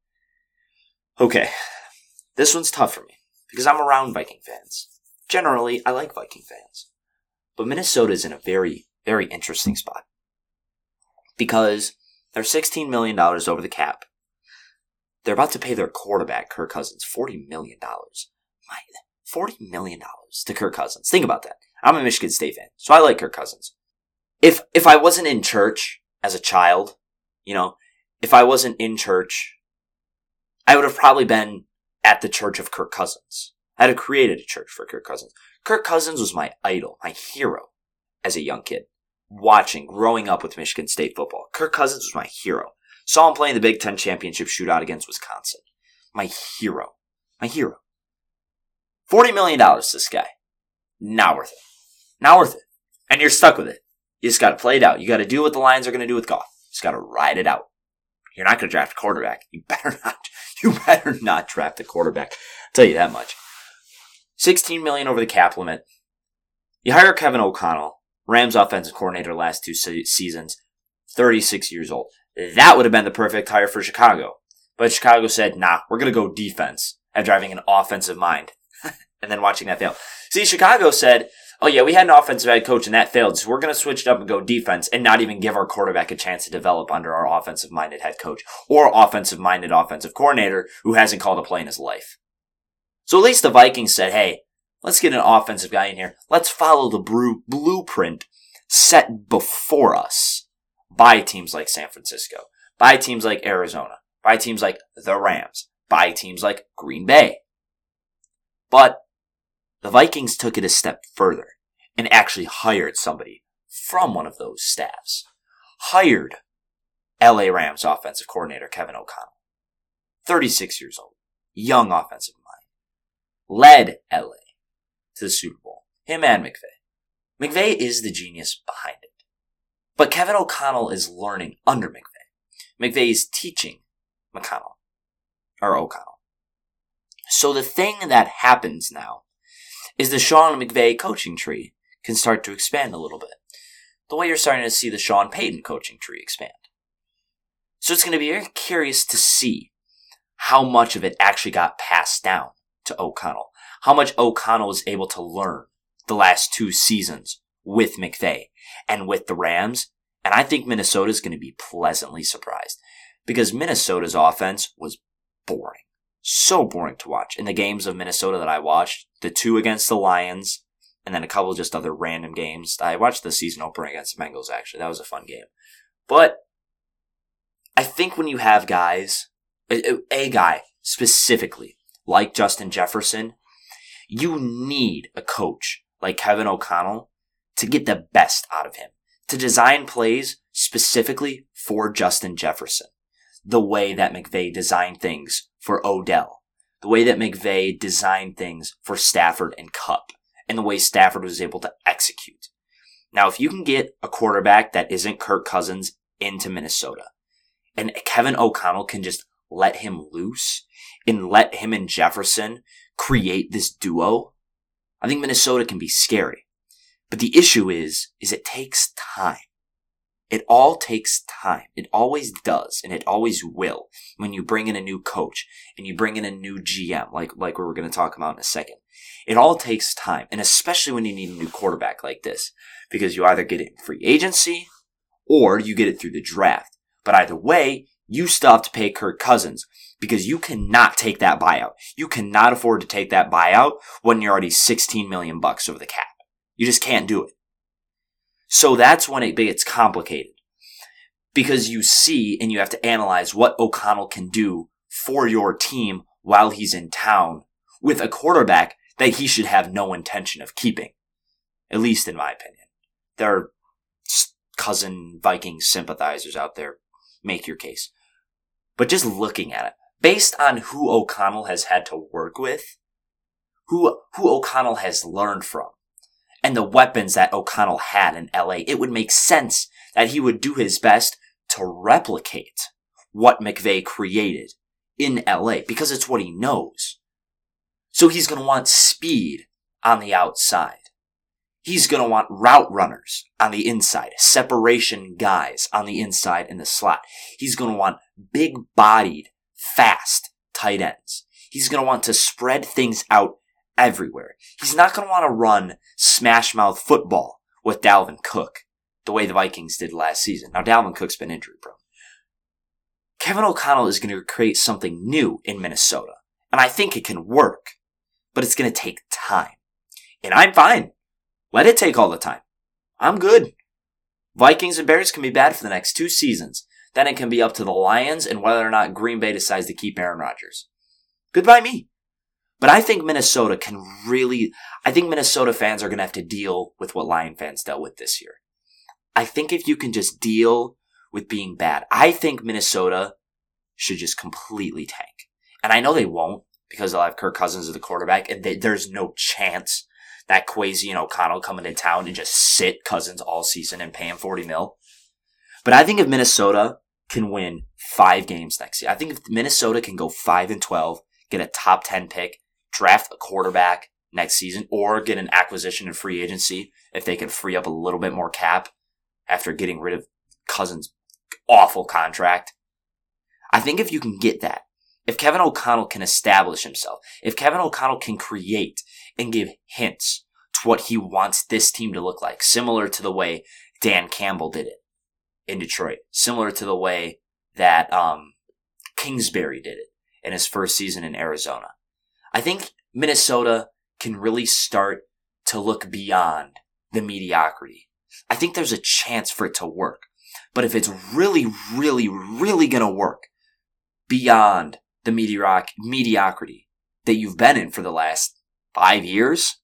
Okay, this one's tough for me because I'm around Viking fans. Generally, I like Viking fans. But Minnesota is in a very, very interesting spot because they're $16 million over the cap. They're about to pay their quarterback, Kirk Cousins, $40 million. My, $40 million to Kirk Cousins. Think about that. I'm a Michigan State fan, so I like Kirk Cousins. If, if I wasn't in church as a child, you know, if I wasn't in church, I would have probably been at the church of Kirk Cousins. I'd have created a church for Kirk Cousins. Kirk Cousins was my idol, my hero as a young kid, watching, growing up with Michigan State football. Kirk Cousins was my hero. Saw him playing the Big Ten championship shootout against Wisconsin. My hero. My hero. $40 million this guy. Not worth it. Not worth it. And you're stuck with it. You just gotta play it out. You gotta do what the Lions are gonna do with Goff. You just gotta ride it out. You're not gonna draft a quarterback. You better not. You better not draft a quarterback. I'll tell you that much. 16 million over the cap limit. You hire Kevin O'Connell, Rams offensive coordinator last two se- seasons, 36 years old. That would have been the perfect hire for Chicago. But Chicago said, nah, we're going to go defense after having an offensive mind. and then watching that fail. See, Chicago said, oh yeah, we had an offensive head coach and that failed, so we're going to switch it up and go defense and not even give our quarterback a chance to develop under our offensive minded head coach or offensive minded offensive coordinator who hasn't called a play in his life. So at least the Vikings said, hey, let's get an offensive guy in here. Let's follow the blueprint set before us by teams like San Francisco, by teams like Arizona, by teams like the Rams, by teams like Green Bay. But the Vikings took it a step further and actually hired somebody from one of those staffs. Hired LA Rams offensive coordinator Kevin O'Connell. 36 years old. Young offensive mind. Led LA to the Super Bowl. Him and McVay. McVay is the genius behind it. But Kevin O'Connell is learning under McVay. McVay is teaching McConnell. Or O'Connell. So the thing that happens now is the Sean McVay coaching tree can start to expand a little bit. The way you're starting to see the Sean Payton coaching tree expand. So it's going to be very curious to see how much of it actually got passed down to O'Connell. How much O'Connell was able to learn the last two seasons with McVay and with the Rams. And I think Minnesota is going to be pleasantly surprised because Minnesota's offense was boring so boring to watch. In the games of Minnesota that I watched, the two against the Lions, and then a couple just other random games. I watched the season opener against the Bengals, actually. That was a fun game. But I think when you have guys, a, a guy specifically, like Justin Jefferson, you need a coach like Kevin O'Connell to get the best out of him, to design plays specifically for Justin Jefferson, the way that McVay designed things for Odell, the way that McVay designed things for Stafford and Kupp, and the way Stafford was able to execute. Now, if you can get a quarterback that isn't Kirk Cousins into Minnesota, and Kevin O'Connell can just let him loose and let him and Jefferson create this duo, I think Minnesota can be scary. But the issue is, is it takes time. It all takes time. It always does, and it always will when you bring in a new coach and you bring in a new GM, like, like we're going to talk about in a second. It all takes time, and especially when you need a new quarterback like this, because you either get it in free agency or you get it through the draft. But either way, you still have to pay Kirk Cousins because you cannot take that buyout. You cannot afford to take that buyout when you're already 16 million bucks over the cap. You just can't do it. So that's when it gets complicated because you see and you have to analyze what O'Connell can do for your team while he's in town with a quarterback that he should have no intention of keeping. At least in my opinion. There are cousin Viking sympathizers out there. Make your case. But just looking at it, based on who O'Connell has had to work with, who, who O'Connell has learned from, and the weapons that O'Connell had in LA, it would make sense that he would do his best to replicate what McVay created in LA because it's what he knows. So he's going to want speed on the outside. He's going to want route runners on the inside, separation guys on the inside in the slot. He's going to want big bodied, fast tight ends. He's going to want to spread things out everywhere. He's not going to want to run smash mouth football with Dalvin Cook the way the Vikings did last season. Now, Dalvin Cook's been injury prone. Kevin O'Connell is going to create something new in Minnesota, and I think it can work, but it's going to take time. And I'm fine. Let it take all the time. I'm good. Vikings and Bears can be bad for the next two seasons. Then it can be up to the Lions and whether or not Green Bay decides to keep Aaron Rodgers. Goodbye me. But I think Minnesota can really, I think Minnesota fans are going to have to deal with what Lion fans dealt with this year. I think if you can just deal with being bad, I think Minnesota should just completely tank. And I know they won't because they'll have Kirk Cousins as the quarterback and they, there's no chance that Kwesi and O'Connell coming to town and just sit Cousins all season and pay him 40 mil. But I think if Minnesota can win five games next year, I think if Minnesota can go five and 12, get a top 10 pick, draft a quarterback next season or get an acquisition in free agency if they can free up a little bit more cap after getting rid of Cousins' awful contract. I think if you can get that, if Kevin O'Connell can establish himself, if Kevin O'Connell can create and give hints to what he wants this team to look like, similar to the way Dan Campbell did it in Detroit, similar to the way that um, Kingsbury did it in his first season in Arizona. I think Minnesota can really start to look beyond the mediocrity. I think there's a chance for it to work. But if it's really, really, really going to work beyond the medioc- mediocrity that you've been in for the last five years,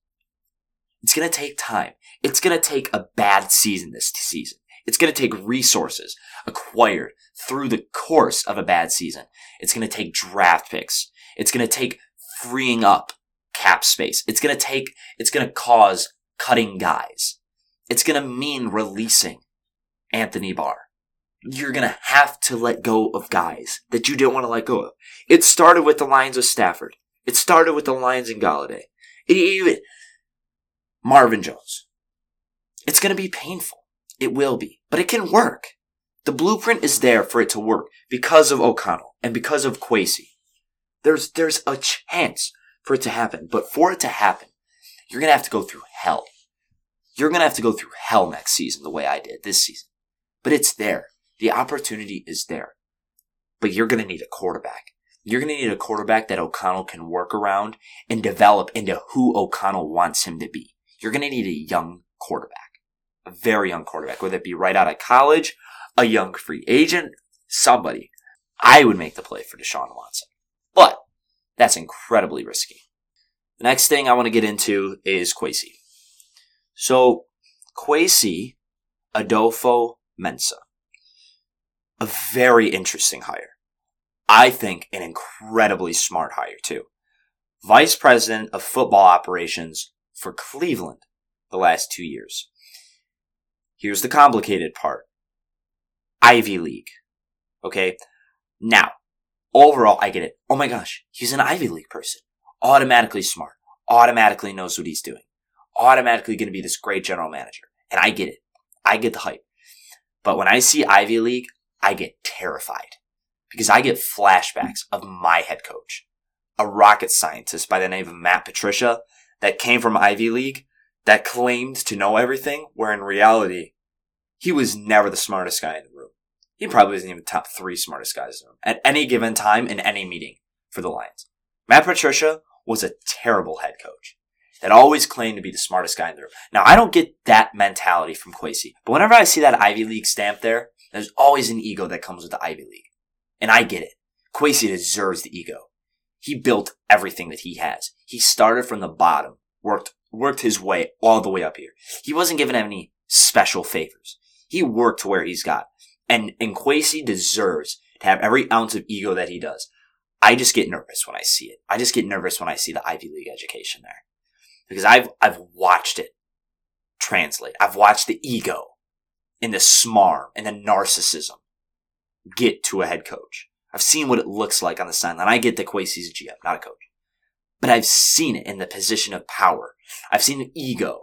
it's going to take time. It's going to take a bad season this season. It's going to take resources acquired through the course of a bad season. It's going to take draft picks. It's going to take freeing up cap space. It's going to take, it's going to cause cutting guys. It's going to mean releasing Anthony Barr. You're going to have to let go of guys that you didn't want to let go of. It started with the Lions with Stafford. It started with the Lions and Golladay. It even Marvin Jones. It's going to be painful. It will be, but it can work. The blueprint is there for it to work because of O'Connell and because of Kwesi. There's, there's a chance for it to happen, but for it to happen, you're going to have to go through hell. You're going to have to go through hell next season the way I did this season. But it's there. The opportunity is there. But you're going to need a quarterback. You're going to need a quarterback that O'Connell can work around and develop into who O'Connell wants him to be. You're going to need a young quarterback, a very young quarterback, whether it be right out of college, a young free agent, somebody. I would make the play for Deshaun Watson. But that's incredibly risky. The next thing I want to get into is Kwesi. So, Kwesi Adolfo Mensa. A very interesting hire. I think an incredibly smart hire too. Vice President of Football Operations for Cleveland the last two years. Here's the complicated part. Ivy League. Okay. Now, overall, I get it. Oh my gosh, he's an Ivy League person. Automatically smart. Automatically knows what he's doing. Automatically going to be this great general manager. And I get it. I get the hype. But when I see Ivy League, I get terrified because I get flashbacks of my head coach, a rocket scientist by the name of Matt Patricia that came from Ivy League that claimed to know everything, where in reality, he was never the smartest guy in the room. He probably wasn't even top three smartest guys in the room at any given time in any meeting for the Lions. Matt Patricia was a terrible head coach that always claimed to be the smartest guy in the room. Now, I don't get that mentality from Kwesi, but whenever I see that Ivy League stamp there, there's always an ego that comes with the Ivy League. And I get it. Kwesi deserves the ego. He built everything that he has. He started from the bottom, worked, worked his way all the way up here. He wasn't given any special favors. He worked to where he's got. And, and Kwesi deserves to have every ounce of ego that he does. I just get nervous when I see it. I just get nervous when I see the Ivy League education there. Because I've, I've watched it translate. I've watched the ego and the smarm and the narcissism get to a head coach. I've seen what it looks like on the sideline. I get that Kwesi's a GM, not a coach. But I've seen it in the position of power. I've seen the ego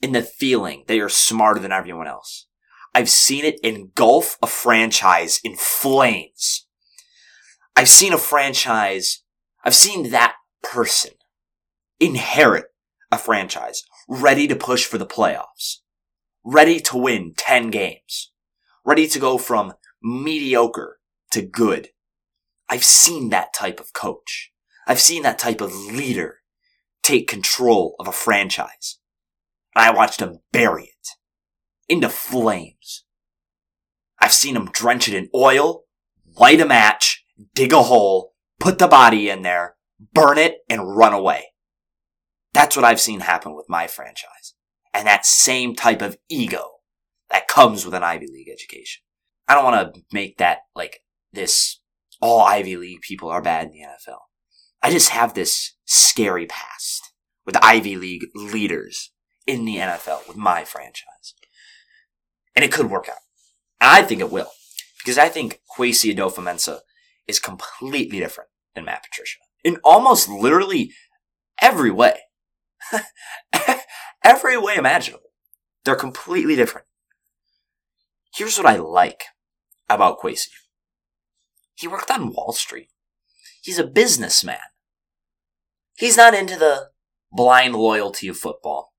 in the feeling that you're smarter than everyone else. I've seen it engulf a franchise in flames. I've seen a franchise, I've seen that person inherit a franchise ready to push for the playoffs, ready to win 10 games, ready to go from mediocre to good. I've seen that type of coach. I've seen that type of leader take control of a franchise. And I watched him bury it into flames. I've seen him drench it in oil, light a match, dig a hole, put the body in there, burn it, and run away. That's what I've seen happen with my franchise. And that same type of ego that comes with an Ivy League education. I don't want to make that like this all Ivy League people are bad in the NFL. I just have this scary past with Ivy League leaders in the NFL with my franchise. And it could work out. And I think it will. Because I think Kwesi Adofo-Mensah is completely different than Matt Patricia. In almost literally every way. Every way imaginable. They're completely different. Here's what I like about Kwesi. He worked on Wall Street. He's a businessman. He's not into the blind loyalty of football.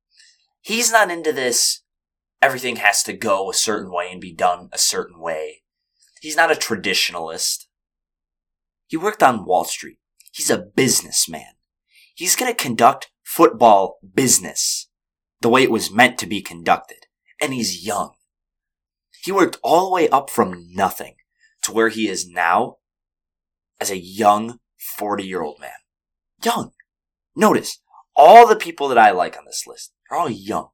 He's not into this everything has to go a certain way and be done a certain way. He's not a traditionalist. He worked on Wall Street. He's a businessman. He's going to conduct football business the way it was meant to be conducted. And he's young. He worked all the way up from nothing to where he is now as a young 40 year old man. Young. Notice, all the people that I like on this list are all young.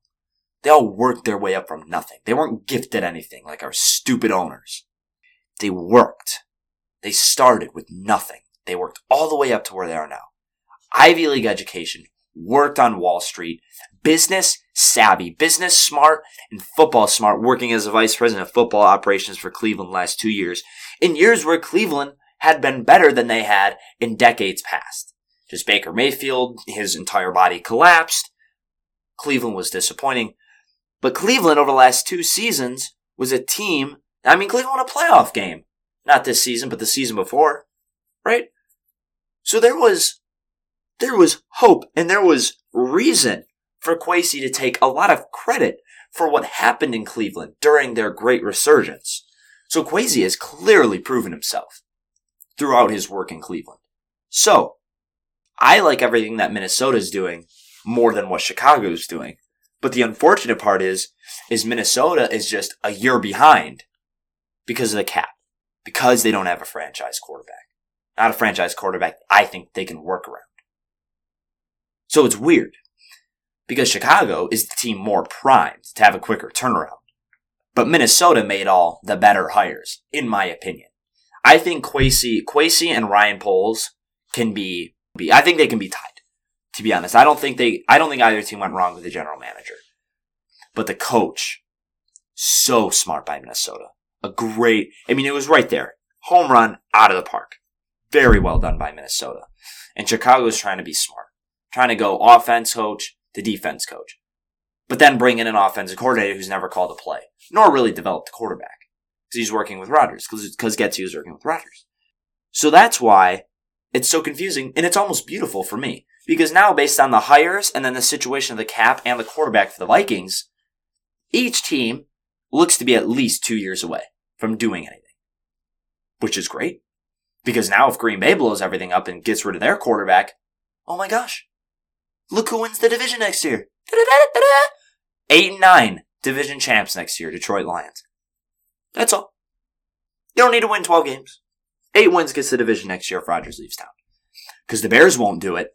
They all worked their way up from nothing. They weren't gifted anything like our stupid owners. They worked. They started with nothing. They worked all the way up to where they are now. Ivy League education, worked on Wall Street, business savvy, business smart, and football smart, working as a vice president of football operations for Cleveland last two years, in years where Cleveland had been better than they had in decades past. Just Baker Mayfield, his entire body collapsed. Cleveland was disappointing. But Cleveland over the last two seasons was a team. I mean, Cleveland won a playoff game. Not this season, but the season before. Right? So there was there was hope and there was reason for Kwesi to take a lot of credit for what happened in Cleveland during their great resurgence. So Kwesi has clearly proven himself throughout his work in Cleveland. So, I like everything that Minnesota is doing more than what Chicago is doing. But the unfortunate part is, is Minnesota is just a year behind because of the cap. Because they don't have a franchise quarterback. Not a franchise quarterback I think they can work around. So it's weird because Chicago is the team more primed to have a quicker turnaround. But Minnesota made all the better hires, in my opinion. I think Kwesi, Kwesi and Ryan Poles can be, be, I think they can be tied. To be honest, I don't think they, I don't think either team went wrong with the general manager. But the coach, so smart by Minnesota. A great, I mean, it was right there. Home run out of the park. Very well done by Minnesota. And Chicago is trying to be smart trying to go offense coach to defense coach. But then bring in an offensive coordinator who's never called a play, nor really developed a quarterback. Because he's working with Rodgers, because Getsy is working with Rodgers. So that's why it's so confusing, and it's almost beautiful for me. Because now, based on the hires and then the situation of the cap and the quarterback for the Vikings, each team looks to be at least two years away from doing anything. Which is great. Because now if Green Bay blows everything up and gets rid of their quarterback, oh my gosh, Look who wins the division next year. Eight and nine division champs next year, Detroit Lions. That's all. You don't need to win 12 games. Eight wins gets the division next year if Rodgers leaves town. Because the Bears won't do it.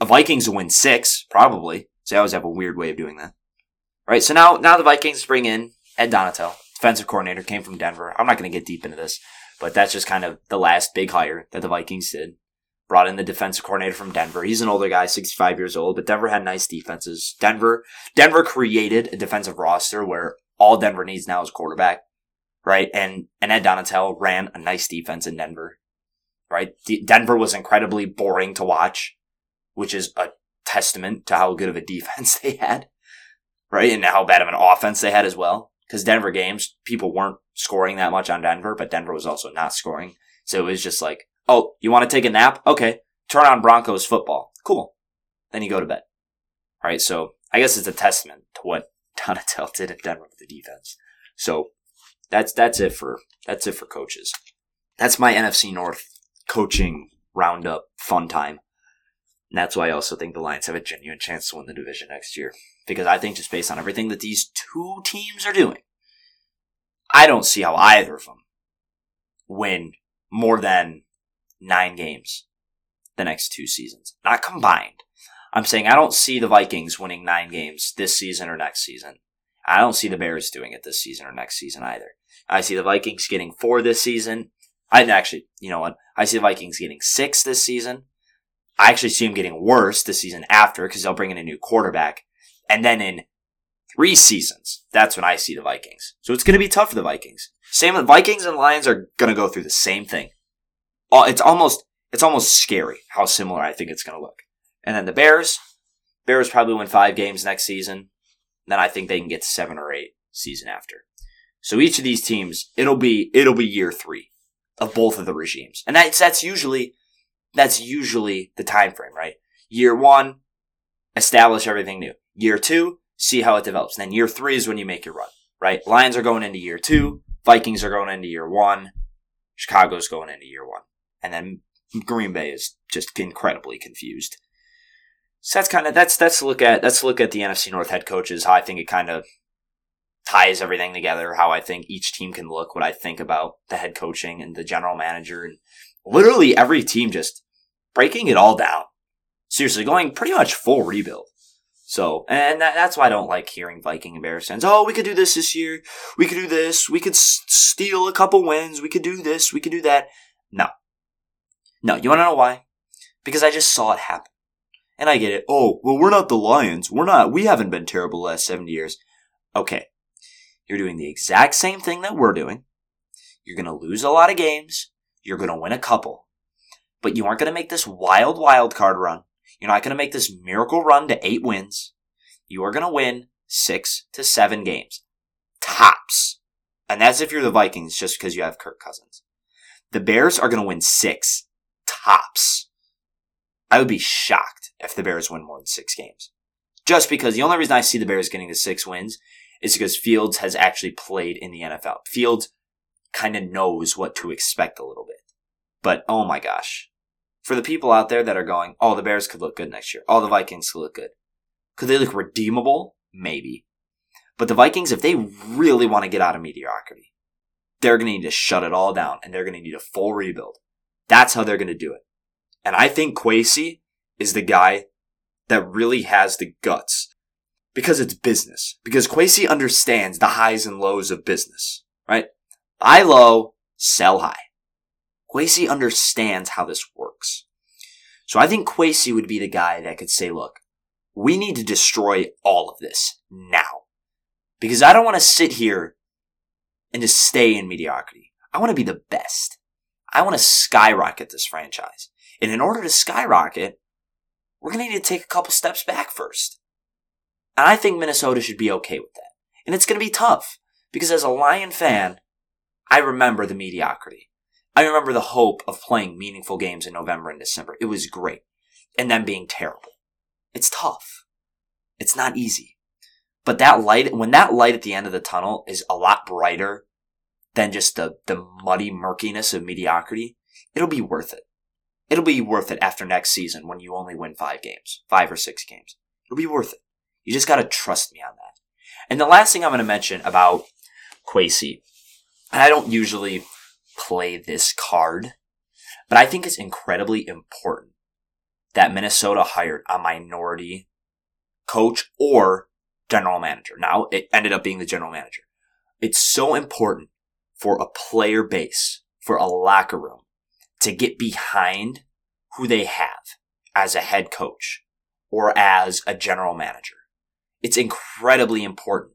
The Vikings will win six, probably. So they always have a weird way of doing that. Right, so now, now the Vikings bring in Ed Donatell, defensive coordinator, came from Denver. I'm not going to get deep into this. But that's just kind of the last big hire that the Vikings did. Brought in the defensive coordinator from Denver. He's an older guy, 65 years old, but Denver had nice defenses. Denver, Denver created a defensive roster where all Denver needs now is quarterback, right? And, and Ed Donatell ran a nice defense in Denver, right? D- Denver was incredibly boring to watch, which is a testament to how good of a defense they had, right? And how bad of an offense they had as well. Cause Denver games, people weren't scoring that much on Denver, but Denver was also not scoring. So it was just like, oh, you want to take a nap? Okay. Turn on Broncos football. Cool. Then you go to bed. All right. So I guess it's a testament to what Donatell did in Denver with the defense. So that's, that's it for, that's it for coaches. That's my NFC North coaching roundup fun time. And that's why I also think the Lions have a genuine chance to win the division next year. Because I think just based on everything that these two teams are doing, I don't see how either of them win more than nine games the next two seasons. Not combined. I'm saying I don't see the Vikings winning nine games this season or next season. I don't see the Bears doing it this season or next season either. I see the Vikings getting four this season. I actually, you know what? I see the Vikings getting six this season. I actually see them getting worse the season after because they'll bring in a new quarterback. And then in three seasons, that's when I see the Vikings. So it's going to be tough for the Vikings. Same with Vikings and Lions are going to go through the same thing. It's almost, it's almost scary how similar I think it's going to look. And then the Bears, Bears probably win five games next season. Then I think they can get seven or eight season after. So each of these teams, it'll be, it'll be year three of both of the regimes. And that's, that's usually, that's usually the time frame, right? Year one, establish everything new. Year two, see how it develops. And then year three is when you make your run, right? Lions are going into year two. Vikings are going into year one. Chicago's going into year one. And then Green Bay is just incredibly confused. So that's kind of, that's, that's look at, that's look at the NFC North head coaches, how I think it kind of ties everything together, how I think each team can look, what I think about the head coaching and the general manager and literally every team just breaking it all down. Seriously, going pretty much full rebuild. So, and that, that's why I don't like hearing Viking and fans. Oh, we could do this this year. We could do this. We could s- steal a couple wins. We could do this. We could do that. No. You want to know why? Because I just saw it happen. And I get it. Oh, well, we're not the Lions. We're not, we haven't been terrible the last 70 years. Okay. You're doing the exact same thing that we're doing. You're going to lose a lot of games. You're going to win a couple. But you aren't going to make this wild, wild card run. You're not going to make this miracle run to eight wins. You are going to win six to seven games. Tops. And that's if you're the Vikings just because you have Kirk Cousins. The Bears are going to win six. Tops. I would be shocked if the Bears win more than six games. Just because the only reason I see the Bears getting to six wins is because Fields has actually played in the NFL. Fields kind of knows what to expect a little bit. But oh my gosh. For the people out there that are going, oh, the Bears could look good next year. Oh, the Vikings could look good. Could they look redeemable? Maybe. But the Vikings, if they really want to get out of mediocrity, they're going to need to shut it all down and they're going to need a full rebuild. That's how they're going to do it. And I think Kwesi is the guy that really has the guts because it's business. Because Kwesi understands the highs and lows of business, right? Buy low, sell high. Kwesi understands how this works. So I think Kwesi would be the guy that could say, look, we need to destroy all of this now. Because I don't want to sit here and just stay in mediocrity. I want to be the best. I want to skyrocket this franchise. And in order to skyrocket, we're going to need to take a couple steps back first. And I think Minnesota should be okay with that. And it's going to be tough because as a Lion fan, I remember the mediocrity. I remember the hope of playing meaningful games in November and December. It was great. And then being terrible. It's tough. It's not easy. But that light, when that light at the end of the tunnel is a lot brighter than just the, the muddy murkiness of mediocrity, it'll be worth it. It'll be worth it after next season when you only win five games, five or six games. It'll be worth it. You just gotta trust me on that. And the last thing I'm gonna mention about Kwesi, and I don't usually play this card, but I think it's incredibly important that Minnesota hired a minority coach or general manager. Now it ended up being the general manager. It's so important for a player base, for a locker room to get behind who they have as a head coach or as a general manager. It's incredibly important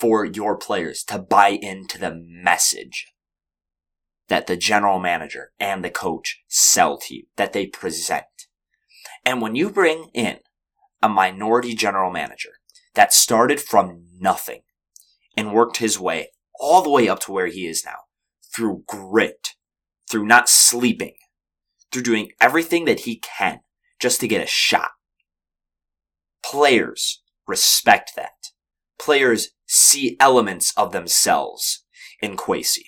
for your players to buy into the message that the general manager and the coach sell to you, that they present. And when you bring in a minority general manager that started from nothing and worked his way all the way up to where he is now through grit, through not sleeping, through doing everything that he can just to get a shot. Players respect that. Players see elements of themselves in Kwesi.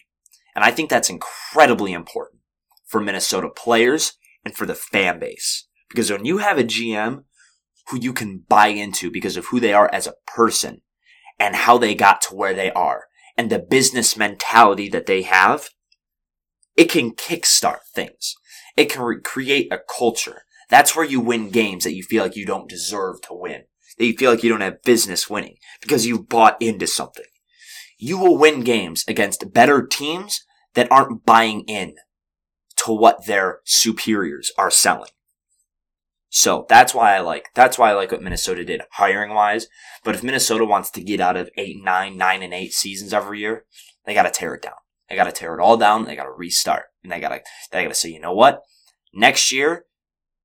And I think that's incredibly important for Minnesota players and for the fan base. Because when you have a GM who you can buy into because of who they are as a person and how they got to where they are and the business mentality that they have, it can kickstart things. It can re- create a culture. That's where you win games that you feel like you don't deserve to win. That you feel like you don't have business winning because you bought into something. You will win games against better teams that aren't buying in to what their superiors are selling. So that's why I like, that's why I like what Minnesota did hiring wise. But if Minnesota wants to get out of eight, nine, nine and eight seasons every year, they gotta tear it down. They gotta tear it all down. They gotta restart. And they gotta, they gotta say, you know what? Next year,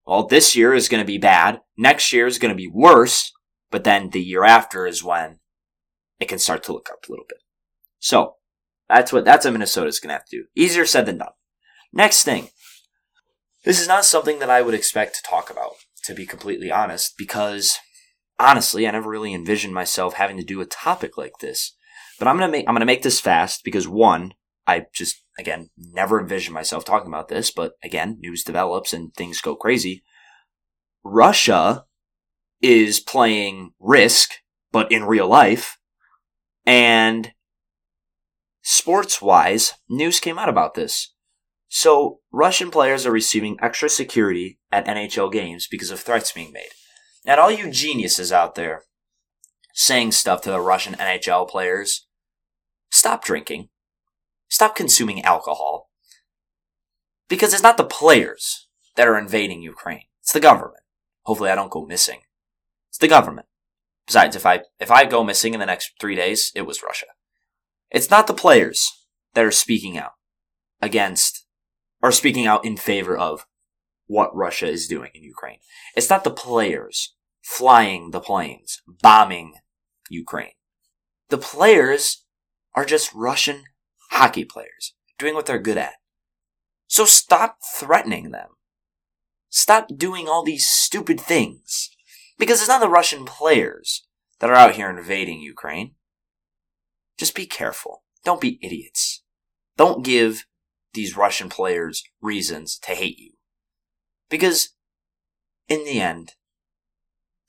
well, this year is gonna be bad. Next year is gonna be worse. But then the year after is when it can start to look up a little bit. So that's what, that's what Minnesota's gonna have to do. Easier said than done. Next thing. This is not something that I would expect to talk about, to be completely honest, because honestly, I never really envisioned myself having to do a topic like this. But I'm gonna make I'm gonna make this fast because one, I just again never envisioned myself talking about this, but again, news develops and things go crazy. Russia is playing Risk, but in real life, and sports wise, news came out about this. So, Russian players are receiving extra security at NHL games because of threats being made. Now, all you geniuses out there saying stuff to the Russian NHL players, stop drinking. Stop consuming alcohol. Because it's not the players that are invading Ukraine. It's the government. Hopefully I don't go missing. It's the government. Besides, if I, if I go missing in the next three days, it was Russia. It's not the players that are speaking out against are speaking out in favor of what Russia is doing in Ukraine. It's not the players flying the planes, bombing Ukraine. The players are just Russian hockey players doing what they're good at. So stop threatening them. Stop doing all these stupid things. Because it's not the Russian players that are out here invading Ukraine. Just be careful. Don't be idiots. Don't give these Russian players reasons to hate you. Because, in the end,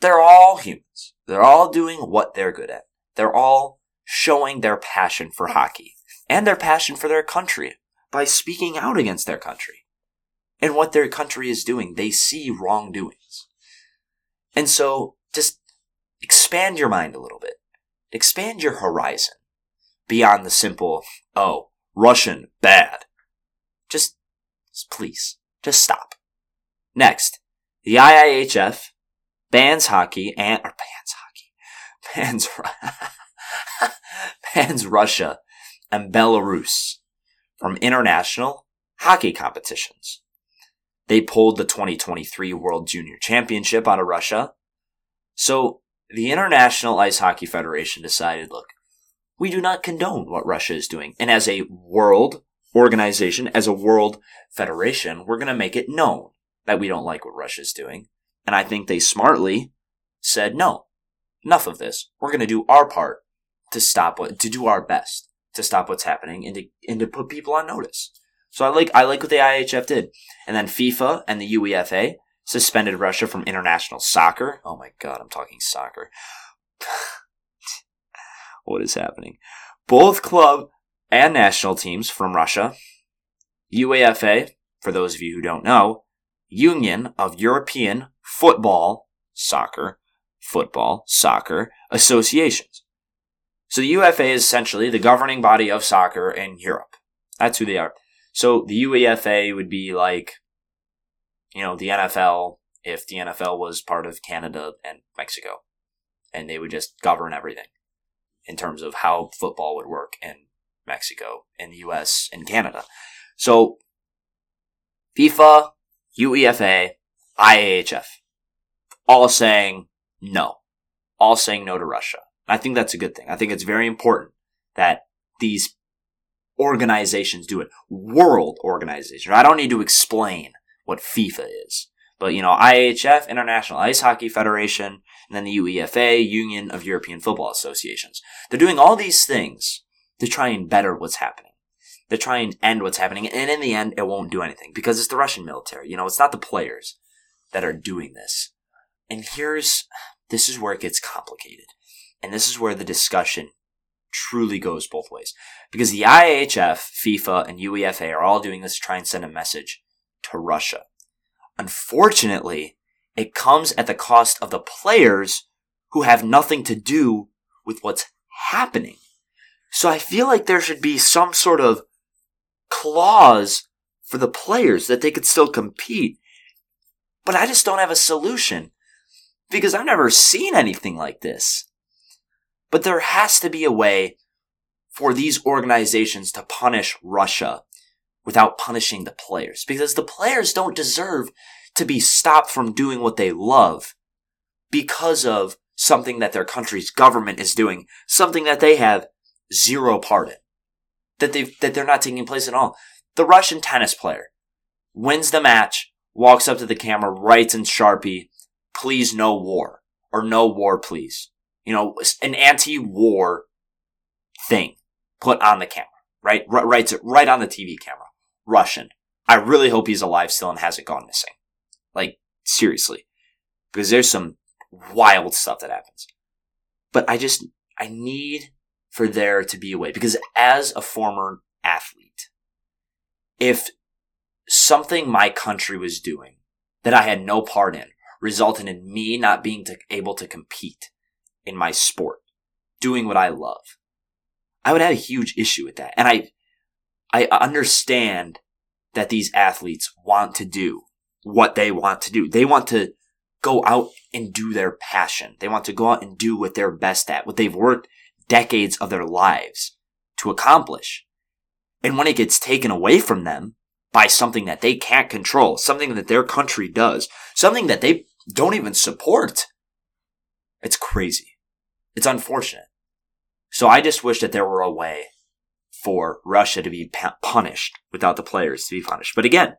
they're all humans. They're all doing what they're good at. They're all showing their passion for hockey and their passion for their country by speaking out against their country and what their country is doing. They see wrongdoings. And so just expand your mind a little bit. Expand your horizon beyond the simple, oh, Russian, bad. Please, just stop. Next, the IIHF bans hockey and, or bans hockey, bans, bans Russia and Belarus from international hockey competitions. They pulled the 2023 World Junior Championship out of Russia. So the International Ice Hockey Federation decided, look, we do not condone what Russia is doing. And as a world organization, as a world federation, we're going to make it known that we don't like what Russia's doing. And I think they smartly said, no, enough of this. We're going to do our part to stop what, to do our best to stop what's happening and to, and to put people on notice. So I like, I like what the IHF did. And then FIFA and the UEFA suspended Russia from international soccer. Oh my God, I'm talking soccer. what is happening? Both club and national teams from Russia, UEFA, for those of you who don't know, Union of European Football, Soccer, Football, Soccer Associations. So the UEFA is essentially the governing body of soccer in Europe. That's who they are. So the UEFA would be like, you know, the NFL if the NFL was part of Canada and Mexico, and they would just govern everything in terms of how football would work in Mexico, in the US, and Canada. So FIFA, UEFA, IIHF, all saying no. All saying no to Russia. I think that's a good thing. I think it's very important that these organizations do it. World organization. I don't need to explain what FIFA is. But, you know, IHF, International Ice Hockey Federation, and then the UEFA, Union of European Football Associations. They're doing all these things to try and better what's happening. To try and end what's happening. And in the end, it won't do anything because it's the Russian military. You know, it's not the players that are doing this. And here's, this is where it gets complicated. And this is where the discussion truly goes both ways. Because the IHF, FIFA, and UEFA are all doing this to try and send a message to Russia. Unfortunately, it comes at the cost of the players who have nothing to do with what's happening. So I feel like there should be some sort of clause for the players that they could still compete. But I just don't have a solution because I've never seen anything like this. But there has to be a way for these organizations to punish Russia without punishing the players because the players don't deserve to be stopped from doing what they love because of something that their country's government is doing, something that they have zero part in, that they that they're not taking place at all. The Russian tennis player wins the match, walks up to the camera, writes in Sharpie, "Please no war" or "No war, please." You know, an anti-war thing put on the camera, right? R- writes it right on the TV camera. Russian. I really hope he's alive still and hasn't gone missing. Like, seriously. Because there's some wild stuff that happens. But I just, I need for there to be a way. Because as a former athlete, if something my country was doing that I had no part in resulted in me not being to, able to compete in my sport, doing what I love, I would have a huge issue with that. And I, I understand that these athletes want to do what they want to do. They want to go out and do their passion. They want to go out and do what they're best at, what they've worked decades of their lives to accomplish. And when it gets taken away from them by something that they can't control, something that their country does, something that they don't even support, it's crazy. It's unfortunate. So I just wish that there were a way for Russia to be punished without the players to be punished. But again,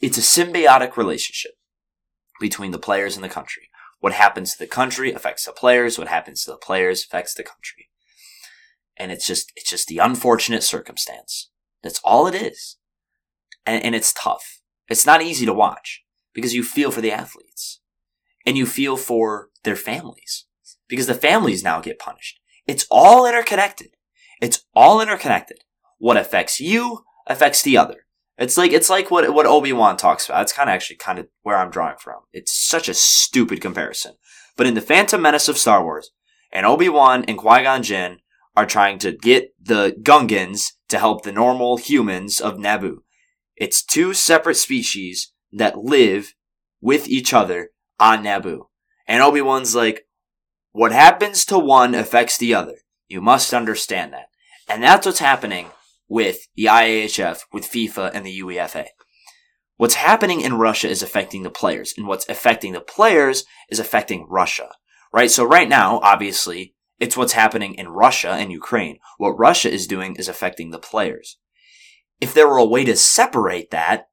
it's a symbiotic relationship between the players and the country. What happens to the country affects the players. What happens to the players affects the country. And it's just, it's just the unfortunate circumstance. That's all it is. And, and it's tough. It's not easy to watch because you feel for the athletes and you feel for their families because the families now get punished. It's all interconnected. It's all interconnected. What affects you affects the other. It's like it's like what what Obi Wan talks about. It's kind of actually kind of where I'm drawing from. It's such a stupid comparison. But in the Phantom Menace of Star Wars, and Obi Wan and Qui Gon Jinn are trying to get the Gungans to help the normal humans of Naboo. It's two separate species that live with each other on Naboo. And Obi Wan's like, what happens to one affects the other. You must understand that. And that's what's happening with the IIHF, with FIFA, and the UEFA. What's happening in Russia is affecting the players, and what's affecting the players is affecting Russia. Right? So right now, obviously, it's what's happening in Russia and Ukraine. What Russia is doing is affecting the players. If there were a way to separate that,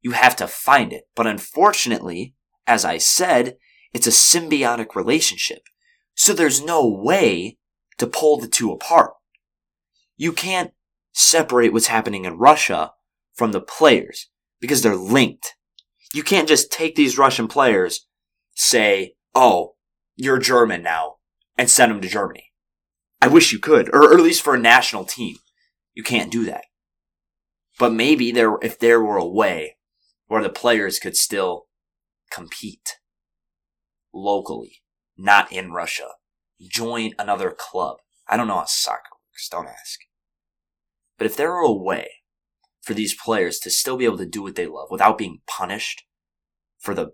you have to find it. But unfortunately, as I said, it's a symbiotic relationship. So there's no way to pull the two apart. You can't separate what's happening in Russia from the players because they're linked. You can't just take these Russian players, say, oh, you're German now, and send them to Germany. I wish you could, or, at least for a national team. You can't do that. But maybe there, if there were a way where the players could still compete locally, not in Russia, join another club. I don't know how soccer works, don't ask. But if there were a way for these players to still be able to do what they love without being punished for the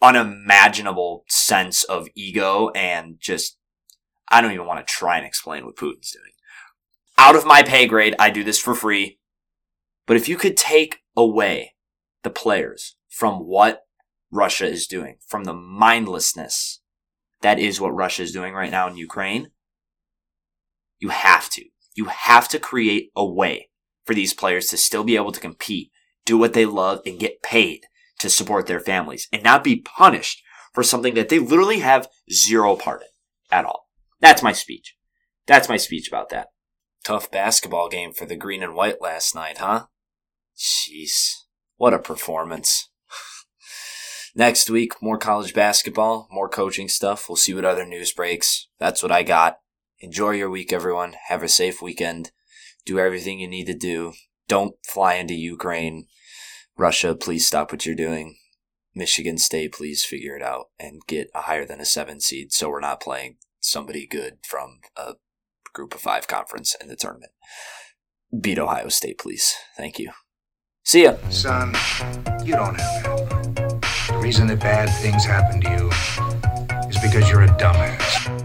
unimaginable sense of ego and just, I don't even want to try and explain what Putin's doing. Out of my pay grade, I do this for free. But if you could take away the players from what Russia is doing, from the mindlessness that is what Russia is doing right now in Ukraine, you have to. You have to create a way for these players to still be able to compete, do what they love, and get paid to support their families and not be punished for something that they literally have zero part in at all. That's my speech. That's my speech about that. Tough basketball game for the green and white last night, huh? Jeez. What a performance. Next week, more college basketball, more coaching stuff. We'll see what other news breaks. That's what I got. Enjoy your week, everyone. Have a safe weekend. Do everything you need to do. Don't fly into Ukraine. Russia, please stop what you're doing. Michigan State, please figure it out and get a higher than a seven seed so we're not playing somebody good from a group of five conference in the tournament. Beat Ohio State, please. Thank you. See ya. Son, you don't have help. The reason that bad things happen to you is because you're a dumbass.